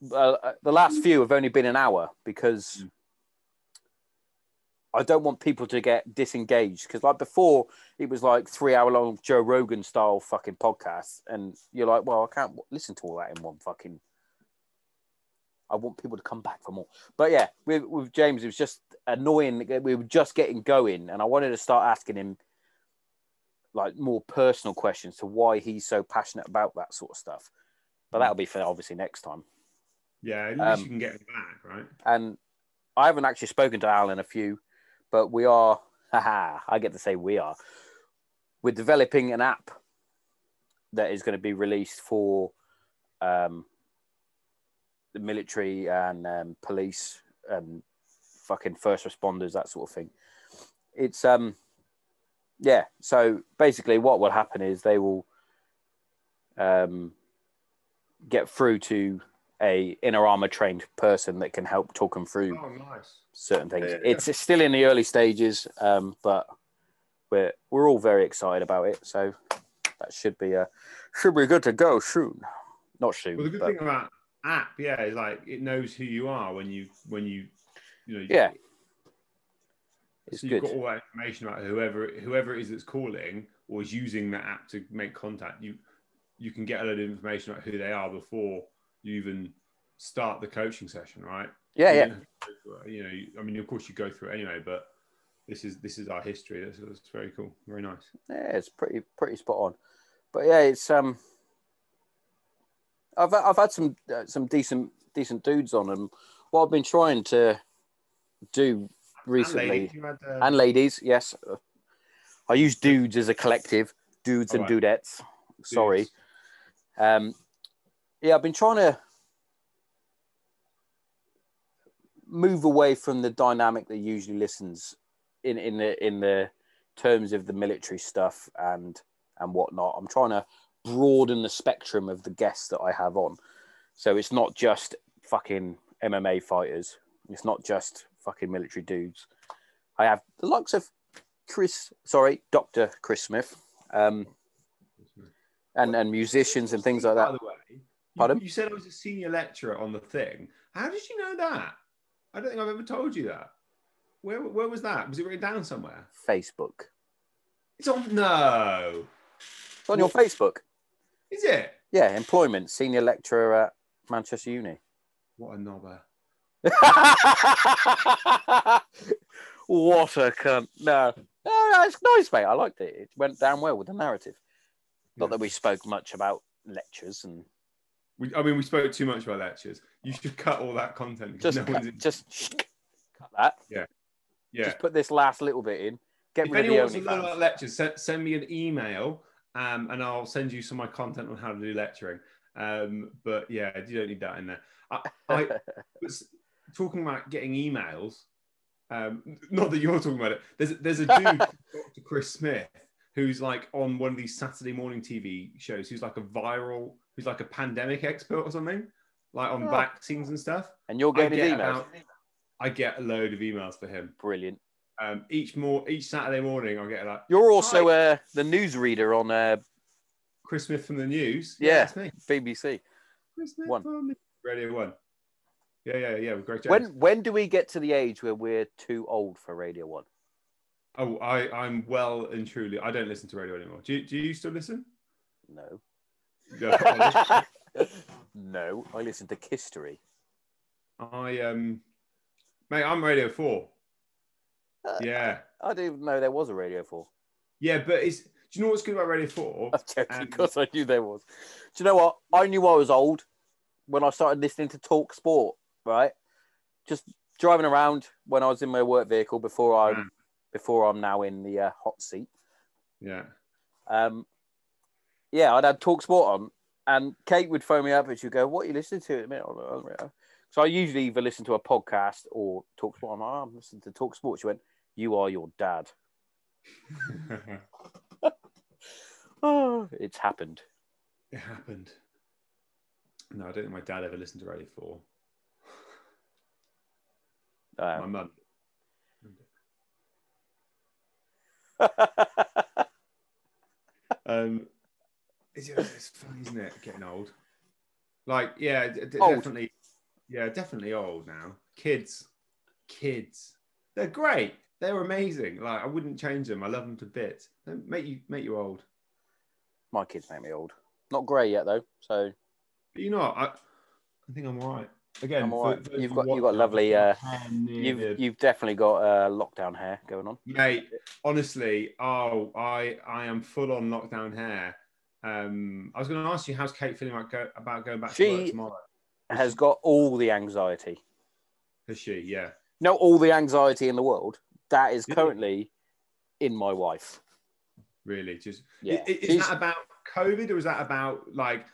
well, uh, the last few have only been an hour because Mm. I don't want people to get disengaged. Because like before, it was like three hour long Joe Rogan style fucking podcasts, and you're like, well, I can't w- listen to all that in one fucking. I want people to come back for more. But yeah, with, with James, it was just annoying. that We were just getting going, and I wanted to start asking him like more personal questions to why he's so passionate about that sort of stuff. But that'll be for obviously next time. Yeah, at least Um, you can get it back, right? And I haven't actually spoken to Alan a few, but we are. Haha, I get to say we are. We're developing an app that is going to be released for um, the military and um, police and fucking first responders, that sort of thing. It's um, yeah. So basically, what will happen is they will um, get through to a inner armor trained person that can help talk them through Oh, nice. certain things. Yeah, yeah. It's still in the early stages, um, but we're we're all very excited about it. So that should be a should be good to go soon. Not soon. Well, the good but- thing about app, yeah, is like it knows who you are when you when you you know. Yeah. It's so you've good. got all that information about whoever whoever it is that's calling or is using that app to make contact. You you can get a load of information about who they are before you even start the coaching session, right? Yeah, You yeah. don't have to go through it, You know, I mean, of course, you go through it anyway, but this is this is our history. That's, that's very cool, very nice. Yeah, it's pretty pretty spot on. But yeah, it's um, I've I've had some uh, some decent decent dudes on, and what I've been trying to do recently, And ladies, had, uh, and ladies, yes, I use dudes as a collective, dudes and Alright. dudettes. Sorry, dudes. um, yeah, I've been trying to move away from the dynamic that usually listens in in the in the terms of the military stuff and and whatnot. I'm trying to broaden the spectrum of the guests that I have on, so it's not just fucking MMA fighters. It's not just fucking military dudes. I have the likes of Chris, sorry, Doctor Chris Smith, um, and and musicians and things like By that. the way, Pardon? you said I was a senior lecturer on the thing. How did you know that? I don't think I've ever told you that. Where where was that? Was it written down somewhere? Facebook. It's on. No, It's on your Facebook. is it? Yeah, employment, senior lecturer at Manchester Uni. What a knobber. what a cunt. No. No, no, it's nice, mate. I liked it. It went down well with the narrative. Not that we spoke much about lectures and We, I mean, we spoke too much about lectures. You should cut all that content. just no cut, one's- just cut that. yeah. Yeah. Just put this last little bit in. Get If rid anyone of wants to learn about lectures, send, send me an email um, and I'll send you some of my content on how to do lecturing. Um, but yeah, you don't need that in there. I, I was talking about getting emails. Um, not that you're talking about it. There's there's a dude, Dr. Chris Smith, who's like on one of these Saturday morning TV shows. Who's like a viral, who's like a pandemic expert or something, like on Oh. vaccines and stuff. and you're getting get emails. about- I get a load of emails for him. Brilliant. Um, each more each Saturday morning, I get like You're also uh, the newsreader on uh, Chris Smith from the news. Yeah. that's me. BBC. Chris Smith One. from the- Radio One. Yeah, yeah, yeah. With Greg James. When when do we get to the age where we're too old for Radio One? Oh, I, I'm well and truly. I don't listen to radio anymore. Do you, do you still listen? No. Yeah, no, I listen to History. I um, mate, I'm Radio Four. Uh, Yeah, I didn't even know there was a Radio 4. yeah, but it's. Do you know what's good about Radio Four? Because I knew there was. Do you know what? I knew I was old when I started listening to Talk Sport, right? Just driving around when I was in my work vehicle before I Mm. before I'm now in the uh, hot seat. Yeah, Um, yeah, I'd had Talk Sport on, and Kate would phone me up and she'd go, "What are you listening to at the minute?" "Oh, yeah." So I usually either listen to a podcast or Talk Sport. I'm like, oh, I'm listening to Talk Sport. She went, "You are your dad." Oh, it's happened. it happened. No, I don't think my dad ever listened to Radio Four. My Um, mum. Um, it's, it's funny, isn't it? Getting old. Like, yeah, d- Old. definitely. Yeah, definitely old now. Kids, kids, they're great. They're amazing. Like, I wouldn't change them. I love them to bits. They make you make you old. My kids make me old. Not grey yet though, so But you know. I, I think I'm all right. Again, I'm all for- for You've got- you've got lovely, uh, got hair near you've you've definitely got uh, lockdown hair going on. mate. Honestly, oh, I I am full on lockdown hair. Um, I was going to ask you, how's Kate feeling about go, about going back to work tomorrow? Has got all the anxiety. Has she? Yeah. Not all the anxiety in the world. That is currently in my wife. Really? Just Yeah, Is, she's- that about COVID, or is that about like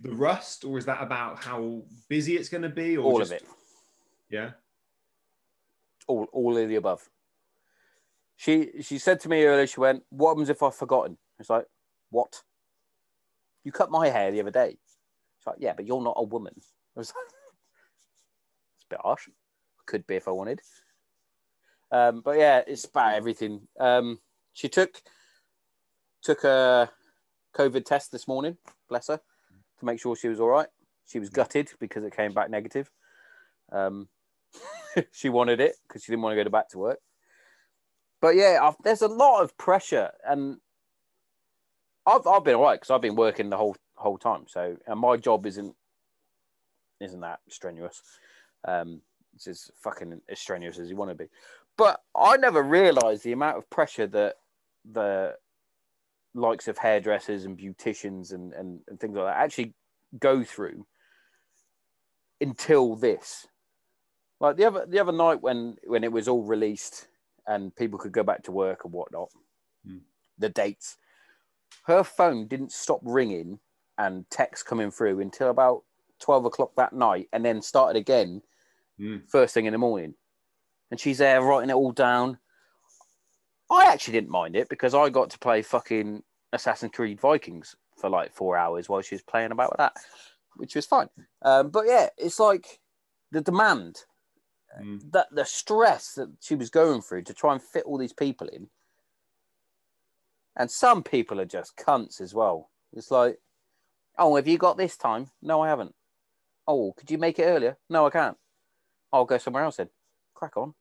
the rust, or is that about how busy it's going to be, or all just, of it. Yeah. all all of the above. She she said to me earlier, she went, What happens if I've forgotten? It's like, What? You cut my hair the other day. It's like, Yeah, but you're not a woman. I was like, It's a bit harsh. Could be if I wanted. Um, but yeah, it's about everything. Um, she took took a COVID test this morning, bless her, to make sure she was all right. She was gutted because it came back negative. Um, she wanted it because she didn't want to go back to work. But yeah, I've, there's a lot of pressure, and I've I've been alright because I've been working the whole whole time. So and my job isn't isn't that strenuous. Um, it's as fucking as strenuous as you want to be. But I never realised the amount of pressure that the likes of hairdressers and beauticians and, and, and things like that actually go through until this. Like the other the other night when when it was all released and people could go back to work and whatnot, Hmm. the dates, her phone didn't stop ringing and text coming through until about twelve o'clock that night, and then started again Mm. first thing in the morning. And she's there writing it all down. I actually didn't mind it because I got to play fucking Assassin's Creed Vikings for like four hours while she was playing about with that, which was fine. Um, but yeah, it's like the demand, Mm. that the stress that she was going through to try and fit all these people in. And some people are just cunts as well. It's like, oh, have you got this time? No, I haven't. Oh, could you make it earlier? No, I can't. I'll go somewhere else then. Crack on.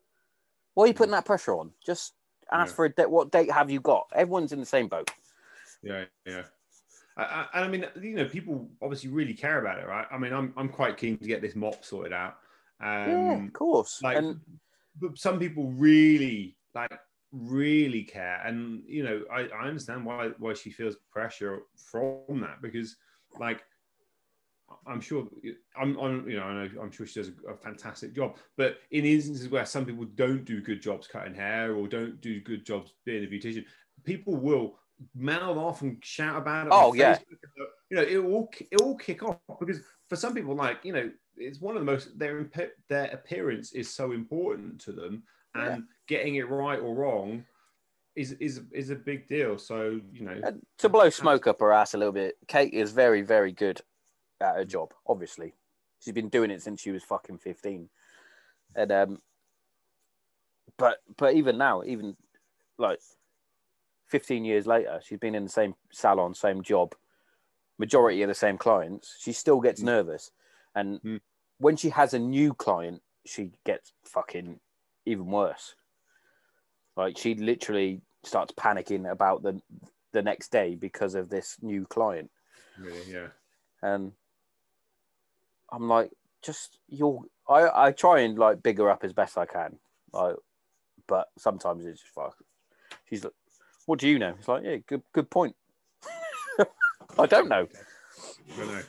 Why are you putting that pressure on? Just ask Yeah. for a date. What date have you got? Everyone's in the same boat. Yeah, yeah. I, I, and I mean, you know, people obviously really care about it, right? I mean, I'm I'm quite keen to get this mop sorted out. Um, yeah, of course. like, and but some people really like really care, and you know, I, I understand why why she feels pressure from that because, like, I'm sure I'm, I'm you know I know I'm sure she does a, a fantastic job, but in instances where some people don't do good jobs cutting hair or don't do good jobs being a beautician, people will mouth off and shout about it. Oh, yeah. Facebook. you know it will it will kick off because for some people, like you know, it's one of the most their their appearance is so important to them, and getting it right or wrong is is is a big deal. So you know, And to blow smoke up her ass a little bit, Kate is very, very good at her job. Obviously, she's been doing it since she was fucking fifteen, and um, but but even now, even like fifteen years later, she's been in the same salon, same job, majority of the same clients. She still gets Mm. nervous, and Mm. when she has a new client, she gets fucking even worse. Like she literally starts panicking about the the next day because of this new client. really, yeah, And I'm like, just you're I, I try and like big her up as best I can. Like but sometimes it's just fuck. She's like, what do you know? It's like, yeah, good good point. I don't know. don't know,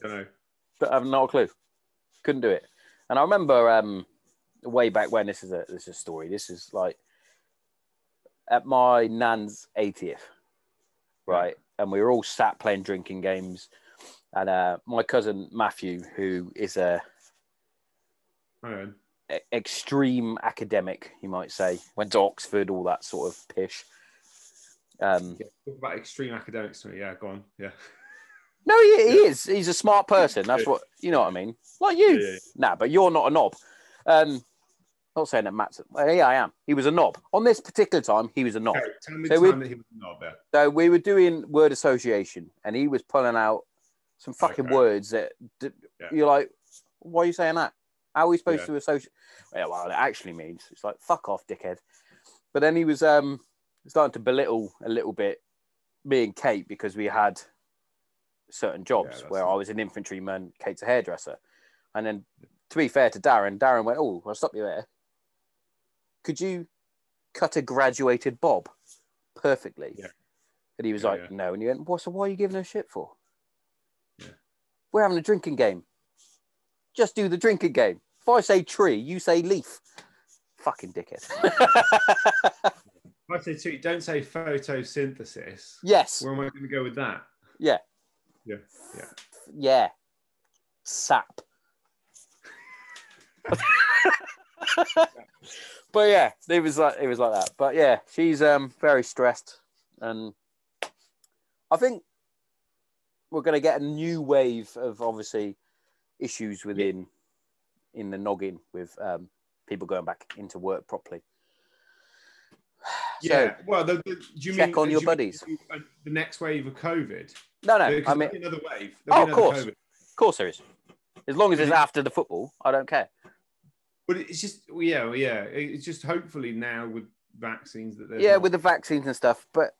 don't know. But I have not a clue. Couldn't do it. And I remember um way back when this is a this is a story. This is like at my nan's 80th, right? And we were all sat playing drinking games. And uh, my cousin Matthew, who is a e- extreme academic, you might say, went to Oxford, all that sort of pish. Um, Yeah, talk about extreme academics. Yeah, go on. Yeah, no, he, he is. He's a smart person. That's what you know what I mean. Like you. Yeah, yeah, Nah, but you're not a knob. Um, not saying that Matt's. Well, yeah, I am. He was a knob. On this particular time, he was a knob. Okay, tell me So the we- time that he was not there. So we were doing word association, and he was pulling out some fucking Okay. words that that Yeah. you're like, why are you saying that? How are we supposed Yeah. to associate? Well, well, it actually means it's like fuck off, dickhead. But then he was um starting to belittle a little bit me and Kate because we had certain jobs where I was an infantryman, Kate's a hairdresser, and then to be fair to Darren, Darren went, "Oh, I'll stop you there. Could you cut a graduated bob perfectly?" Yeah. And he was Yeah, like, yeah. "No," and you went, "What? So why are you giving a shit for?" Yeah. We're having a drinking game. Just do the drinking game. If I say tree, you say leaf. Fucking dickhead. I say two, don't say photosynthesis. yes. Where am I going to go with that? Yeah. Yeah, yeah. Yeah. Sap. but yeah, it was like it was like that. But yeah, she's um very stressed, and I think we're going to get a new wave of obviously issues within in the noggin with um, people going back into work properly. So, Yeah. Well, the, the, do you check mean on your you mean buddies. the next wave of COVID? no, no, Because I mean, another wave. Oh, There'll be of course. COVID. of course there is. As long as it's after the football, I don't care. But it's just yeah, yeah. It's just hopefully now with vaccines that Yeah, not- with the vaccines and stuff. But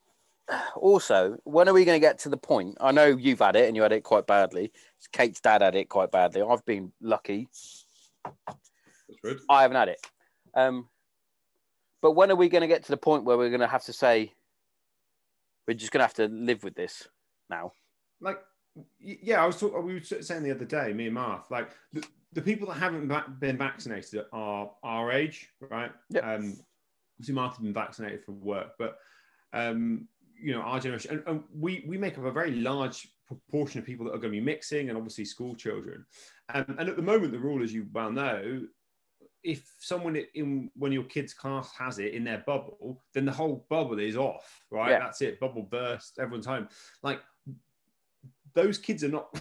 also, when are we going to get to the point? I know you've had it and you had it quite badly. Kate's dad had it quite badly. I've been lucky. That's good. I haven't had it. Um, but when are we going to get to the point where we're going to have to say we're just going to have to live with this now? like yeah, I was talking. We were saying the other day, me and Marth, like the, the people that haven't been vaccinated are our age, right? Yep. Um, obviously, Marth has been vaccinated for work, but um, you know, our generation, and, and we we make up a very large proportion of people that are going to be mixing, and obviously school children. Um, and at the moment, the rule, as you well know. If someone in when your kid's class has it in their bubble, then the whole bubble is off, right? Yeah. That's it. Bubble burst. Everyone's home. Like those kids are not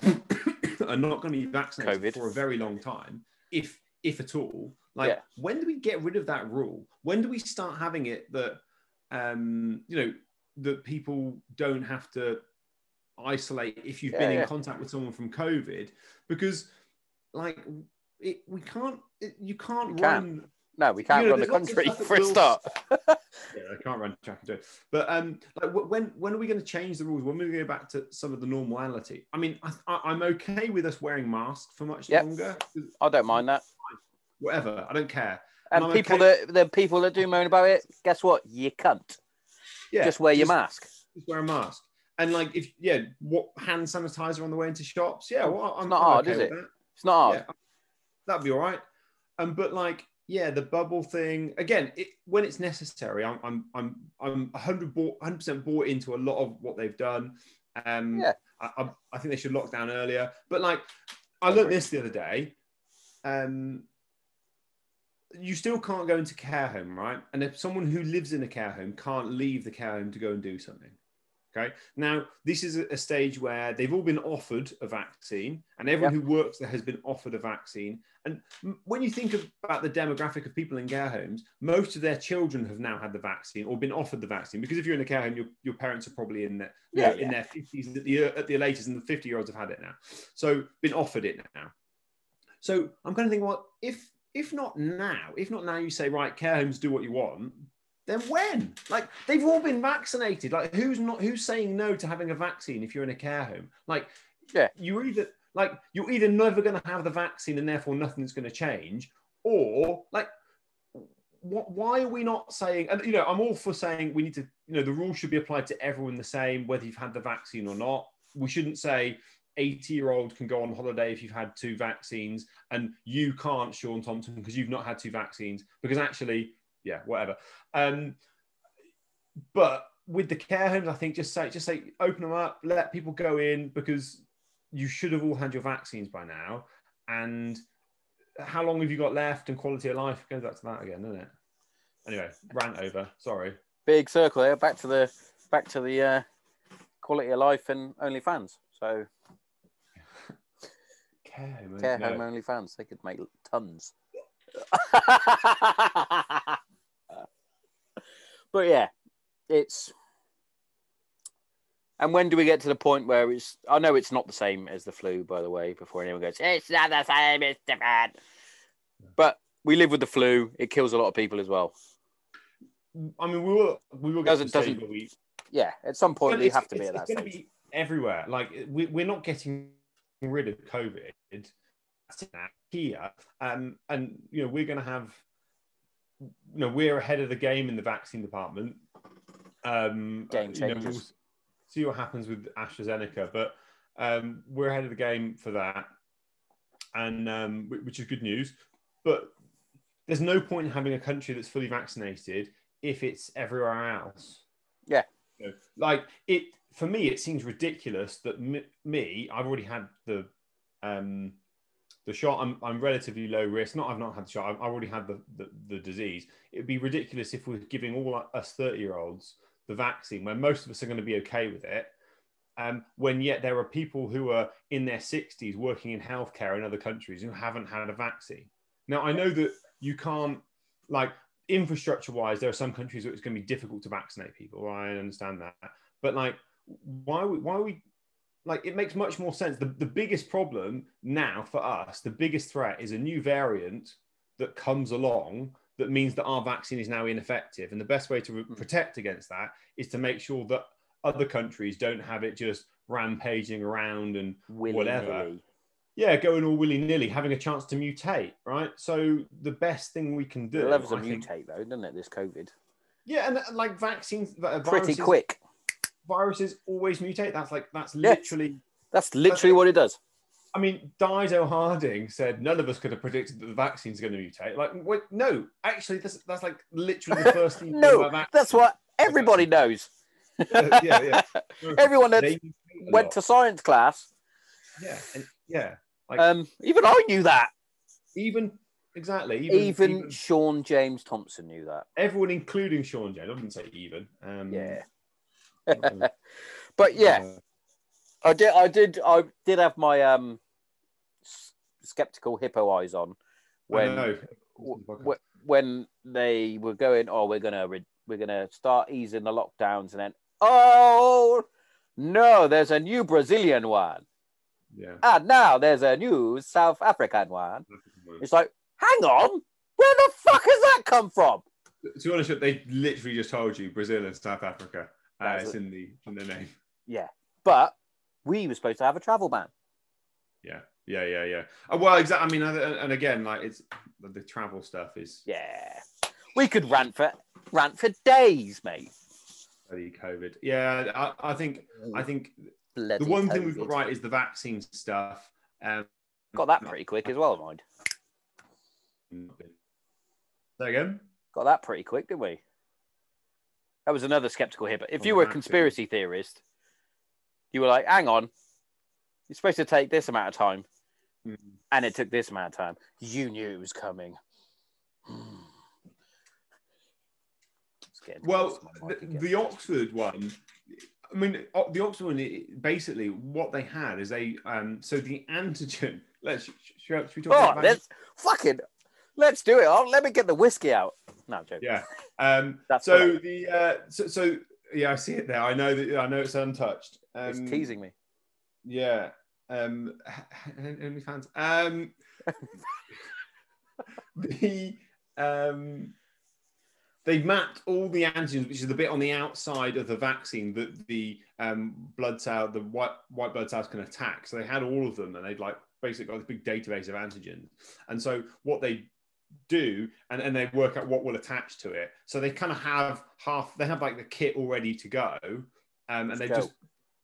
are not going to be vaccinated COVID. for a very long time, if if at all. Like, Yeah. when do we get rid of that rule? When do we start having it that um, you know that people don't have to isolate if you've Yeah, been yeah. in contact with someone from COVID? Because like it, we can't, it, you can't can't. run No, we can't You know, run the there's lots of country for a start. yeah, I can't run track and do it. But um, like when when are we going to change the rules? When are we going to go back to some of the normality? I mean, I, I, I'm okay with us wearing masks for much Yep. longer. I don't mind that. Whatever, I don't care. And I'm people okay- that the people that do moan about it, guess what? You cunt. Yeah, just wear your mask. Just wear a mask. And like, if yeah, what hand sanitizer on the way into shops? Yeah, well, I'm not I'm hard, okay is it? It's not hard. Yeah, that'd be all right. Um, but like, yeah, the bubble thing again. It, when it's necessary, I'm I'm I'm I'm 100 percent bought into a lot of what they've done. Um, Yeah. I, I, I think they should lock down earlier. But like, I learned this the other day. Um, you still can't go into care home, right? And if someone who lives in a care home can't leave the care home to go and do something, okay? Now, this is a, stage where they've all been offered a vaccine, and everyone who works there has been offered a vaccine. And when you think about the demographic of people in care homes, most of their children have now had the vaccine or been offered the vaccine because if you're in a care home, your, your parents are probably in their Yeah, in their 50s at the at the latest, and the 50 year olds have had it now. So been offered it now. So I'm kind of thinking, well, if if not now, if not now, you say right, care homes do what you want. Then when? Like they've all been vaccinated. Like who's not? Who's saying no to having a vaccine if you're in a care home? Like Yeah. you're either like you're either never going to have the vaccine and therefore nothing's going to change, or like what, why are we not saying and you know i'm all for saying we need to you know the rules should be applied to everyone the same whether you've had the vaccine or not we shouldn't say 80 year old can go on holiday if you've had two vaccines and you can't sean thompson because you've not had two vaccines because actually yeah whatever um but with the care homes i think just say just say open them up let people go in because you should have all had your vaccines by now and how long have you got left and quality of life goes back to that again doesn't it anyway rant over sorry Big circle there. Back to the back to the uh, quality of life and OnlyFans. So care home care no. home OnlyFans, they could make tons. but yeah, it's. And when do we get to the point where it's? I know it's not the same as the flu, by the way. Before anyone goes, it's not the same. It's different. But we live with the flu. It kills a lot of people as well. i mean we will we will get Doesn't- to the stage doesn't- where we Yeah, at some point we have to be at that stage. be everywhere like we, we're not getting rid of covid here um and you know we're going to have you know we're ahead of the game in the vaccine department. Um Game you know, we'll see what happens with astrazeneca but um we're ahead of the game for that. And um which is good news but there's no point in having a country that's fully vaccinated if it's everywhere else. Yeah. you know, like it for me it seems ridiculous that me, me i've already had the um the shot I'm, I'm relatively low risk. Not i've not had the shot i've, already had the, the, the disease. It'd be ridiculous if we're giving all us 30 year olds the vaccine when most of us are going to be okay with it. Um, when yet there are people who are in their 60s working in healthcare in other countries who haven't had a vaccine. Now i know that you can't like infrastructure wise there are some countries where it's going to be difficult to vaccinate people i understand that. But like why why are we like it makes much more sense. The, the biggest problem now for us, the biggest threat is a new variant that comes along that means that our vaccine is now ineffective. And the best way to re- protect against that is to make sure that other countries don't have it just rampaging around and whatever. Willy-nilly. Yeah, going all willy nilly, having a chance to mutate, right? So the best thing we can do, It levels I think- mutate though, doesn't it? This COVID. yeah, and like vaccines, uh, Pretty viruses, quick. Viruses always mutate. That's like that's Yes. literally. That's literally what it does. I mean, Dido Harding said none of us could have predicted that the vaccine's going to mutate. Like, wait, no, actually, that's that's like literally the first thing. No, that's what everybody knows. yeah, yeah. yeah. Everyone that They mutate a went to science class, yeah, and, yeah. Like um, even I knew that. even exactly even, Even, even Sean James Thompson knew that. everyone, including Sean James. I didn't say even. Um, Yeah. Uh, But yeah, I did. I did. I did have my um skeptical hippo eyes on when when w- when they were going. Oh, we're gonna re- we're gonna start easing the lockdowns, and then oh no, there's a new Brazilian one, yeah. and now there's a new South African one. It's like, hang on, where the fuck has that come from? To be honest, they literally just told you Brazil and South Africa. Uh, it's it. in the in the name. Yeah, but we were supposed to have a travel ban. Yeah, yeah, yeah, yeah. Uh, well, exactly. I mean, and, again, like it's the, travel stuff is Yeah, we could rant for rant for days, mate. bloody COVID. Yeah, I, I think I think Bloody the one thing we've got right is the vaccine stuff. Um, got that pretty quick as well, mind. Say again. Got that pretty quick, didn't we? That was another skeptical hit. But if you were a conspiracy theorist, you were like, hang on, you're supposed to take this amount of time, Mm. and it took this amount of time. You knew it was coming. Well, close to my mic the, the Oxford one. I mean, the Oxford one. Basically, what they had is they. Um, so the antigen. Let's. Should, should we talk oh, about let's fucking let's do it. Oh, let me get the whiskey out. No, joking. Yeah. Um, That's so correct. the uh, so, so yeah, I see it there. I know that I know it's untouched. Um, It's teasing me. Yeah. Um, OnlyFans. Um, the um, they mapped all the antigens, which is the bit on the outside of the vaccine that the um, blood cell, the white white blood cells can attack. So they had all of them, and they'd like basically got this big database of antigens. And so what they do, and, and they work out what will attach to it. So they kind of have half. They have like the kit all ready to go, um, and they go. just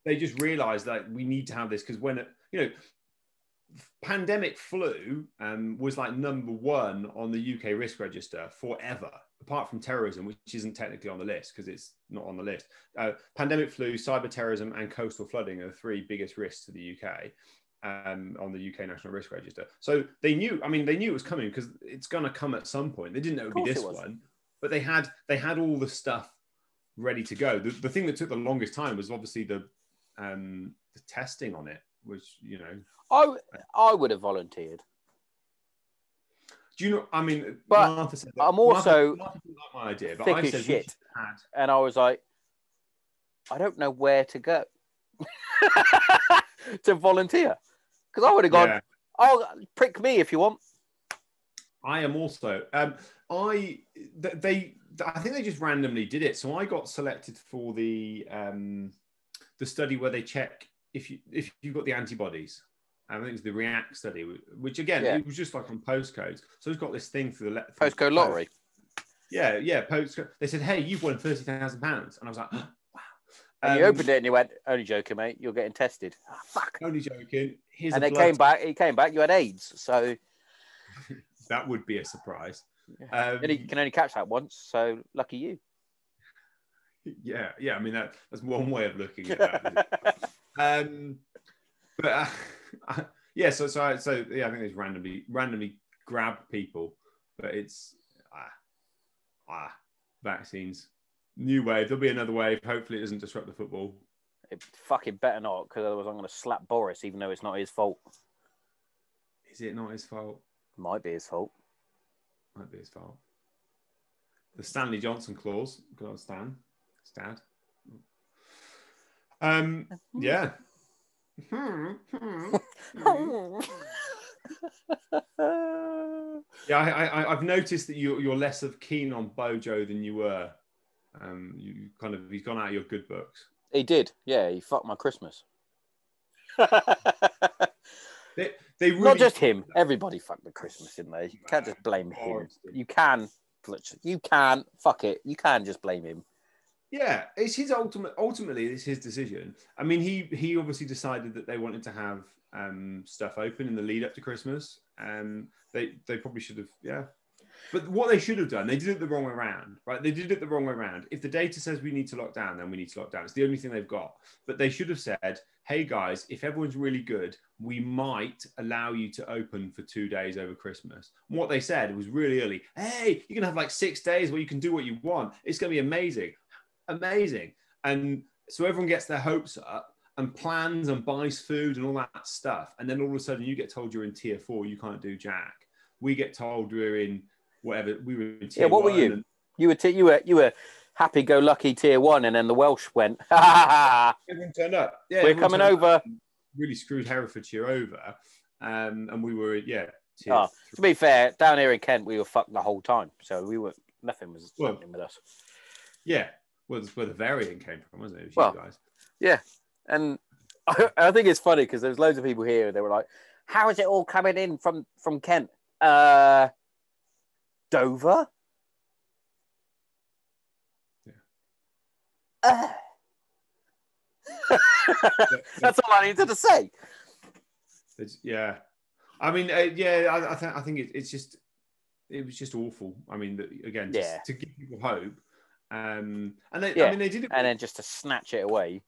they just realize that we need to have this because when it, you know pandemic flu um, was like number one on the uk risk register forever apart from terrorism which isn't technically on the list because it's not on the list uh, pandemic flu cyber terrorism and coastal flooding are the three biggest risks to the uk um, on the uk national risk register so they knew i mean they knew it was coming because it's going to come at some point they didn't know it would be this one but they had they had all the stuff ready to go the, the thing that took the longest time was obviously the um, the testing on it, which you know, I I would have volunteered. do you know? I mean, But Martha said I'm also Martha, Martha my idea, but thick I as said shit. and I was like, I don't know where to go to volunteer because I would have gone. Yeah, Oh, prick me if you want. I am also. Um, I th- they I think they just randomly did it, so I got selected for the um, the study where they check if you if you've got the antibodies. I think it's the React study, which again Yeah. it was just like on postcodes. So it's got this thing for the le- Postcode lottery. Yeah, yeah, postcode. They said, "Hey, you've won thirty thousand pounds," and I was like, And you Um, opened it and you went, only joking, mate. You're getting tested. Ah, fuck. Only joking. Here's and blood came back. It came back. You had AIDS, so That would be a surprise. Yeah. Um, and you can only catch that once. So lucky you. yeah, yeah. I mean, that, that's one way of looking at that. um, but uh, I- yeah, so so I, so yeah, I think they randomly randomly grab people, but it's ah ah vaccines. New wave. There'll be another wave. Hopefully, it doesn't disrupt the football. It fucking better not, because otherwise I'm going to slap Boris, even though it's not his fault. Is it not his fault? Might be his fault. Might be his fault. The Stanley Johnson clause. Good on Stan. Stad. Um, yeah. Yeah, I, I, I've noticed that you, you're less of keen on Bojo than you were. Um, you kind of he's gone out of your good books. he did. Yeah, he fucked my Christmas. They, they really, Not just him. Everybody fucked the Christmas, didn't they? You can't just blame him. You can. You can. Fuck it. You can just blame him. Yeah, it's his ultimate. Ultimately, it's his decision. I mean, he he obviously decided that they wanted to have um, stuff open in the lead up to Christmas. Um, they they probably should have. Yeah, but what they should have done, they did it the wrong way around, right? They did it the wrong way around. If the data says we need to lock down, then we need to lock down. It's the only thing they've got. But they should have said, "Hey guys, if everyone's really good, we might allow you to open for two days over Christmas." And what they said was really early. Hey, you're gonna have like six days where you can do what you want. It's to be amazing amazing. And so everyone gets their hopes up and plans and buys food and all that stuff. And then all of a sudden you get told you're in tier four, you can't do jack. We get told we're in whatever we were in tier Yeah, what were you? and You were t- you were you were happy go lucky tier one, and then the Welsh went. Ha ha ha! Everyone turned up. Yeah, We're coming over. Really screwed Herefordshire over. Um, and we were, yeah. tier Oh, to be fair, down here in Kent, we were fucked the whole time, so we were nothing was Well, happening with us. Yeah. Well, that's where the variant came from, wasn't it? It was Well, you guys. And I, I think it's funny because there's loads of people here. They were like, "How is it all coming in from from Kent? Uh, Dover." Yeah. Uh. That's all I needed to say. It's, yeah, I mean, uh, yeah, I, I think I think it, it's just it was just awful. I mean, again, Yeah. to give people hope. Um, and they, Yeah, I mean, they did it. And then just to snatch it away.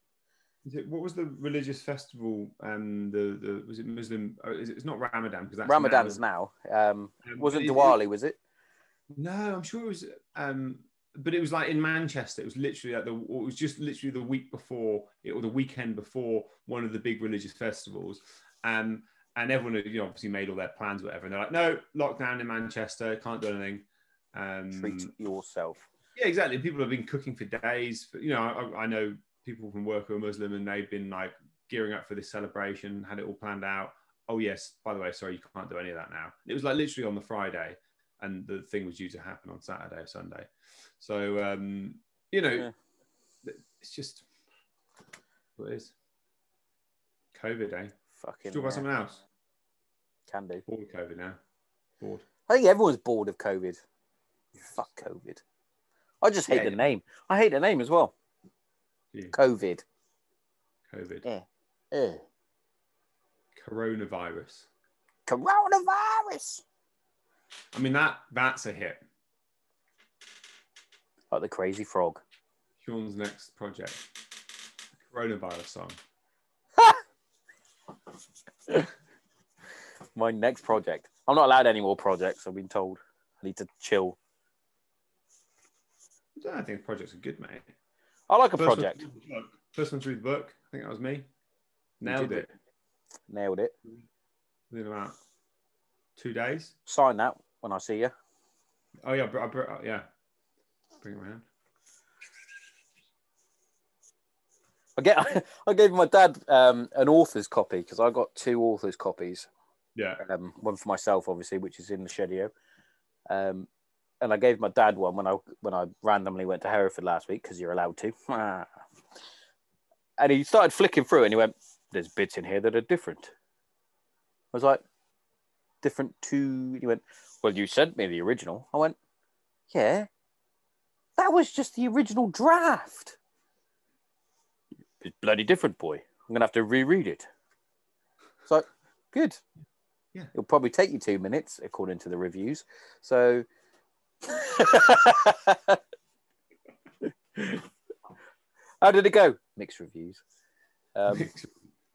is it- what was the religious festival? Um, the the was it Muslim? Oh, is it, it's not Ramadan because Ramadan's now. now. Um, Um, wasn't Diwali, was it? No, I'm sure it was. Um, but it was like in Manchester. It was literally like the. It was just literally the week before, it, or the weekend before one of the big religious festivals. Um, and everyone, had, you know, obviously made all their plans, whatever. And they're like, no, lockdown in Manchester, can't do anything. Um, Treat yourself. yeah, exactly. People have been cooking for days. You know, I, I know people from work who are Muslim, and they've been like gearing up for this celebration, had it all planned out. Oh yes, by the way, sorry, you can't do any of that now. It was like literally on the Friday, and the thing was due to happen on Saturday or Sunday. So um, you know, it's just what it is. COVID, eh? Fucking. Talk about yeah, something else. Can do. Bored of COVID now. Bored. I think everyone's bored of COVID. Fuck COVID. I just hate Yeah, the yeah. name. I hate the name as well. Yeah, COVID. COVID. Ugh. Coronavirus. Coronavirus. I mean that that's a hit. Like the crazy frog. Sean's next project. Coronavirus song. My next project. I'm not allowed any more projects. I've been told. I need to chill. I don't think projects are good, mate. I like a First project. book. First one through the book. I think that was me. Nailed did it Nailed it. within about two days. Sign that when I see you. Oh yeah, br- br- uh, yeah. Bring it around. I get. I gave my dad um, an author's copy because I got two author's copies. Yeah. um, one for myself, obviously, which is in the Shedio. Um, and I gave my dad one when I when I randomly went to Hereford last week because you're allowed to. and he started flicking through, and he went, "There's bits in here that are different." I was like, "Different to?" He went, "Well, you sent me the original." I went, "Yeah, that was just the original draft." It's bloody different, boy. I'm gonna have to reread it. So, good. Yeah. It'll probably take you two minutes, according to the reviews. So, how did it go? Mixed reviews. Um,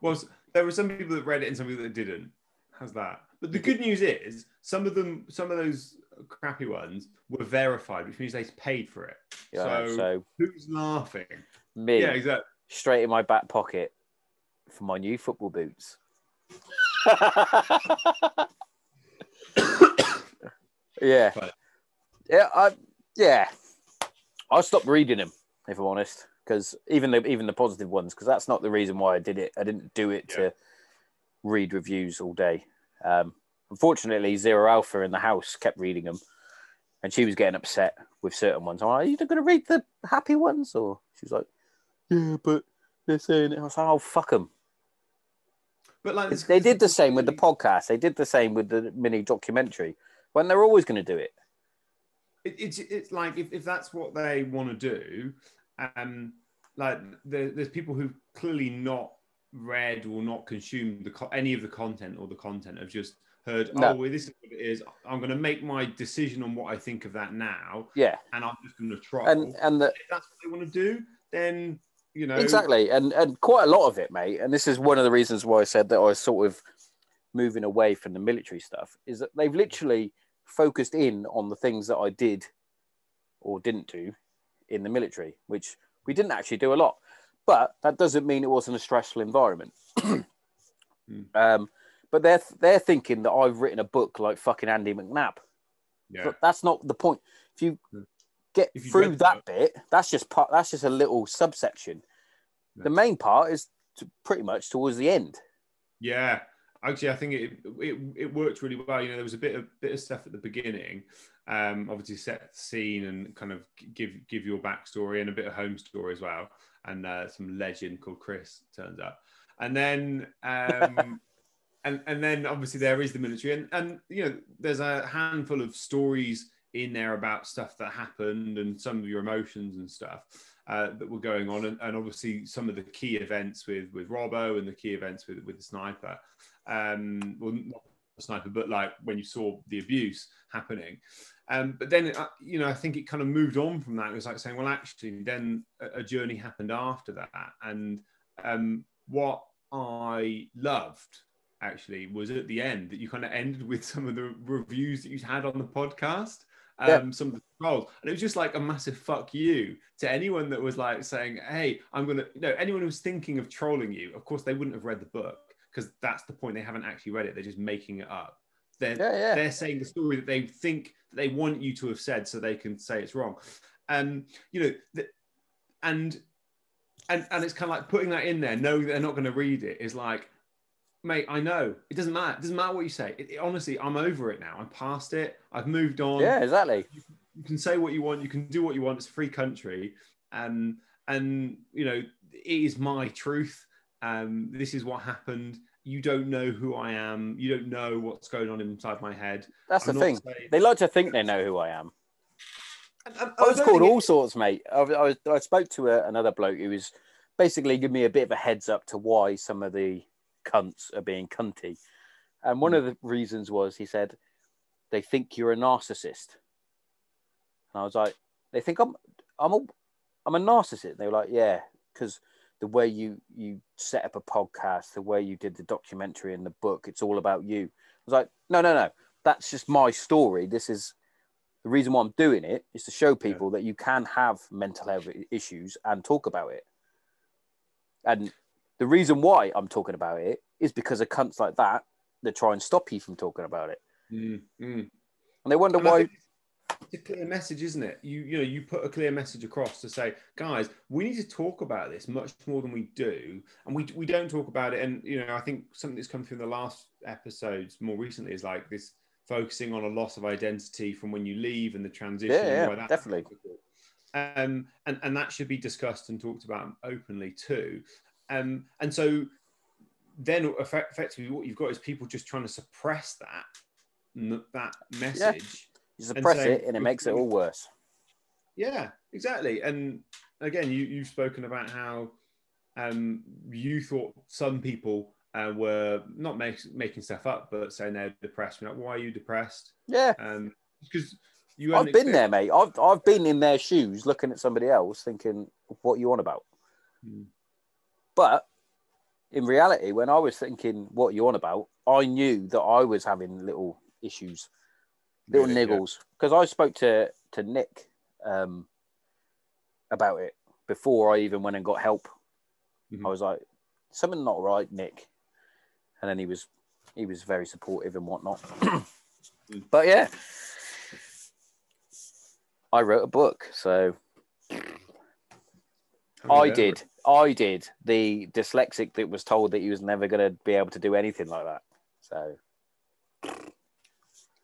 well, there were some people that read it and some people that didn't. How's that? But the good news is, some of them, some of those crappy ones were verified, which means they paid for it. yeah, so, so, who's laughing? me Yeah, exactly. straight in my back pocket for my new football boots. yeah, Right. yeah, I, yeah. I stopped reading them if I'm honest because even the even the positive ones, because that's not the reason why I did it. I didn't do it Yeah. to read reviews all day. Um, unfortunately, Zero Alpha in the house kept reading them, and she was getting upset with certain ones. I'm like, "Are you going to read the happy ones?" Or she was like, "Yeah, but they're saying it." I was like, "Oh, fuck them." But like They did the same with the podcast. They did the same with the mini documentary. When they're always going to do it. it, it's it's like if, if that's what they want to do, um, like there, there's people who've clearly not read or not consumed the any of the content or the content I've just heard, No. oh, well, this is what it is. I'm going to make my decision on what I think of that now, Yeah, and I'm just going to try. and and the, if that's what they want to do, then you know Exactly, and and quite a lot of it, mate. And this is one of the reasons why I said that I was sort of moving away from the military stuff. Is that they've literally focused in on the things that I did or didn't do in the military, which we didn't actually do a lot. But that doesn't mean it wasn't a stressful environment. um, but they're they're thinking that I've written a book like fucking Andy McNab. Yeah. But that's not the point. If you Hmm. get If you through that bit, that's just part. That's just a little subsection. Yeah. The main part is to, pretty much towards the end. Yeah, actually, I think it, it it worked really well. You know, there was a bit of bit of stuff at the beginning, um, obviously set the scene and kind of give give your backstory and a bit of home story as well, and uh, some legend called Chris turns up, and then um, and and then obviously there is the military, and and you know, there's a handful of stories in there about stuff that happened and some of your emotions and stuff uh, that were going on, and, and obviously some of the key events with with Robbo and the key events with with the sniper. Um, well, not the sniper, but like when you saw the abuse happening. Um, but then, uh, you know, I think it kind of moved on from that. It was like saying, well, actually, then a, journey happened after that, and um, what I loved actually was at the end that you kind of ended with some of the reviews that you had on the podcast um, Yeah. some of the trolls. And it was just like a massive fuck you to anyone that was like saying, Hey, I'm gonna no, anyone who was thinking of trolling you, of course they wouldn't have read the book because that's the point. They haven't actually read it, they're just making it up. They're Yeah, yeah. they're saying the story that they think they want you to have said so they can say it's wrong. Um, you know, the, and and and it's kind of like putting that in there, knowing that they're not going to read it, is like, mate, I know it doesn't matter. It doesn't matter what you say. It, it- honestly, I'm over it now. I'm past it. I've moved on. Yeah, exactly. You can say what you want. You can do what you want. It's a free country, um, and you know it is my truth. Um, this is what happened. You don't know who I am. You don't know what's going on inside my head. That's I'm the thing. saying- They like to think they know who I am. And- and I was called think it- all sorts, mate. I, I, I spoke to a, another bloke who was basically giving me a bit of a heads up to why some of the cunts are being cunty. And one of the reasons was he said they think you're a narcissist. And I was like, they think I'm I'm a I'm a narcissist. And They were like, yeah, because the way you you set up a podcast, the way you did the documentary and the book, it's all about you. I was like, no, no, no, that's just my story. This is the reason why I'm doing it is to show people that you can have mental health issues and talk about it. And the reason why I'm talking about it is because of cunts like that that try and stop you from talking about it. Mm, mm. And they wonder And why. think a clear message, isn't it? You you know you put a clear message across to say, guys, we need to talk about this much more than we do, and we we don't talk about it. And you know, I think something that's come through in the last episodes more recently is like this focusing on a loss of identity from when you leave and the transition. Yeah, yeah, definitely. Um, and and that should be discussed and talked about openly too. Um, and so then effectively what you've got is people just trying to suppress that that message. You suppress it and it makes it all worse. Yeah, exactly. And again, you, you've spoken about how um, you thought some people uh, were not make, making stuff up, but saying they're depressed. Like, why are you depressed? Yeah. Um, because you I've been there, mate. I've, I've been in their shoes looking at somebody else thinking, what you on about? Hmm. But in reality, when I was thinking, what you on about, I knew that I was having little issues, little Really, yeah. niggles. Because I spoke to, to Nick um, about it before I even went and got help. Mhm. I was like, something not right, Nick. And then he was he was very supportive and whatnot. but yeah. I wrote a book, so I did. I did. The dyslexic that was told that he was never going to be able to do anything like that. So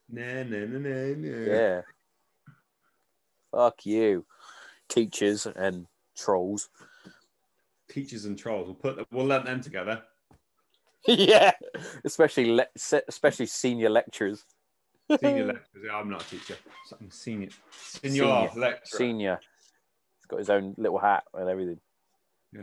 Nah, nah, nah, nah, nah. yeah. Fuck you, teachers and trolls. Teachers and trolls. We'll put them, we'll lump them together. yeah, especially le- especially senior lecturers. Senior lecturers. Yeah, I'm not a teacher. I'm senior. Senior, Senior. lecturer. Senior. He's got his own little hat and everything. Yeah.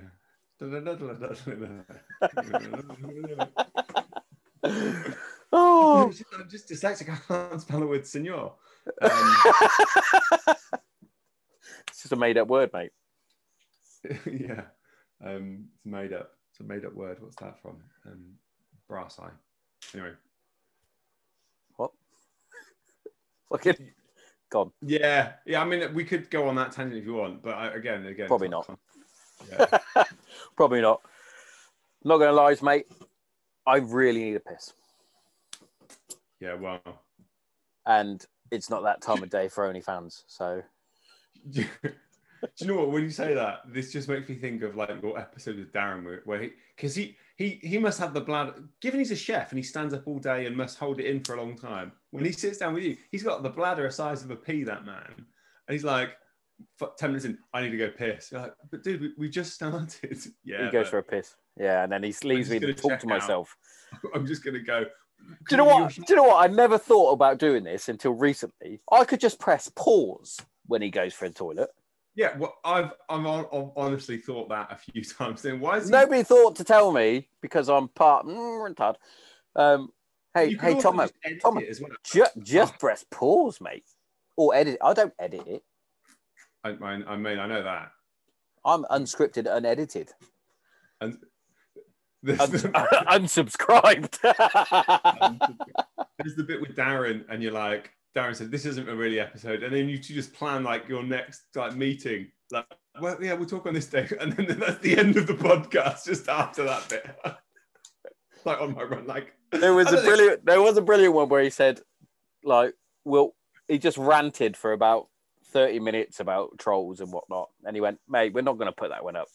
Oh, I'm just just dyslexic. I can't spell the word senor. Um, it's just a made up word, mate. yeah. Um, it's made up. It's a made up word. What's that from? Um, brass eye. Anyway. What? Fucking gone. Yeah. Yeah. I mean, we could go on that tangent if you want, but I, again, again, Probably not. Yeah. Probably not. Not gonna lie, mate. I really need a piss, yeah. Well. and it's not that time of day for OnlyFans. So Do you, know what? When you say that, this just makes me think of like your episode with Darren, where, he, because he, he, he must have the bladder. Given he's a chef and he stands up all day and must hold it in for a long time. When he sits down with you, he's got the bladder the size of a pea. That man, and he's like, ten minutes in, I need to go piss. You're like, but dude, we, we just started. Yeah, he goes for a piss. Yeah, and then he leaves me to talk to out. myself. I'm just gonna go. Do you know what? Do you know what? I never thought about doing this until recently. I could just press pause when he goes for a toilet. Yeah, well, I've I've, I've honestly thought that a few times. Then why is he? Nobody thought to tell me because I'm part mm, retard. Um, hey, hey, also Tomo, just edit as well. ju- just Oh. press pause, mate, or edit. I don't edit it. I, I, I mean, I know that. I'm unscripted, unedited, And Uns- there's, unsubscribed. there's the bit with Darren, and you're like, Darren said, "This isn't a really episode," and then you just plan like your next like meeting. Like, well, yeah, we'll talk on this day, and then that's the end of the podcast. Just after that bit, like on my run, like there was a don't think- brilliant. There was a brilliant one where he said, like, well, he just ranted for about thirty minutes about trolls and whatnot, and he went, "Mate, we're not going to put that one up.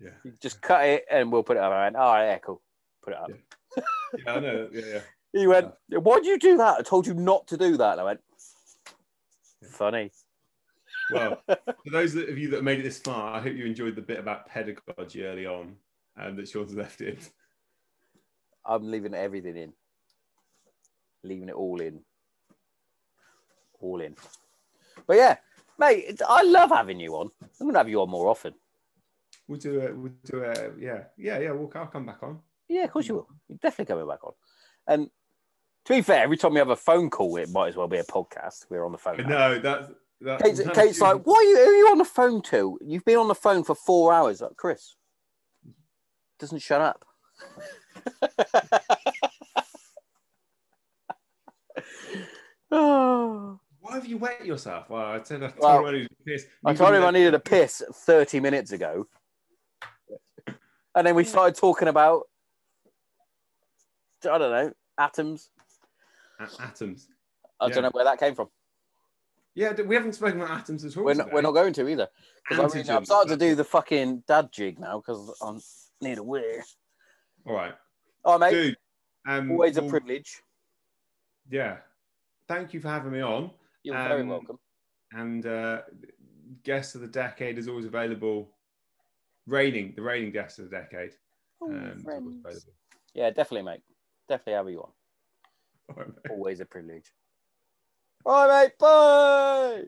Yeah, You Just cut it, and we'll put it up." I went, "All right, yeah, cool, put it up." Yeah. yeah, I know, yeah, yeah. He went, "Why'd you do that? I told you not to do that." And I went, "Funny." Well, for those of you that made it this far, I hope you enjoyed the bit about pedagogy early on, and that Sean's left in. I'm leaving everything in. Leaving it all in. All in. But yeah, mate, I love having you on. I'm gonna have you on more often. We'll do it. We'll do it. Yeah, yeah, yeah. We'll. I'll come back on. Yeah, of course you hmm. will. You're definitely coming back on. And to be fair, every time we have a phone call, it might as well be a podcast. We're on the phone. now. No, that's that. Kate's, Kate's like, "Why are you, who are you on the phone to? You've been on the phone for four hours." Like, Chris doesn't shut up. oh. Why have you wet yourself? Well, I said I told Well, him I needed to piss. I told him I needed a piss 30 minutes ago. And then we started talking about, I don't know, atoms. A- atoms. I Yeah. don't know where that came from. Yeah, we haven't spoken about atoms at all. We're not, today. we're not going to either. 'Cause I mean, I'm starting to do the fucking dad jig now because I'm need a wear. All right, Oh, mate, dude. Um, always a well, privilege. Yeah. Thank you for having me on. You're very um, welcome. And uh, guest of the decade is always available. Rating the rating guest of the decade. Oh, Um, is always friends. available. Yeah, definitely, mate. Definitely have you on. All right, mate. Always a privilege. All right, mate. Bye.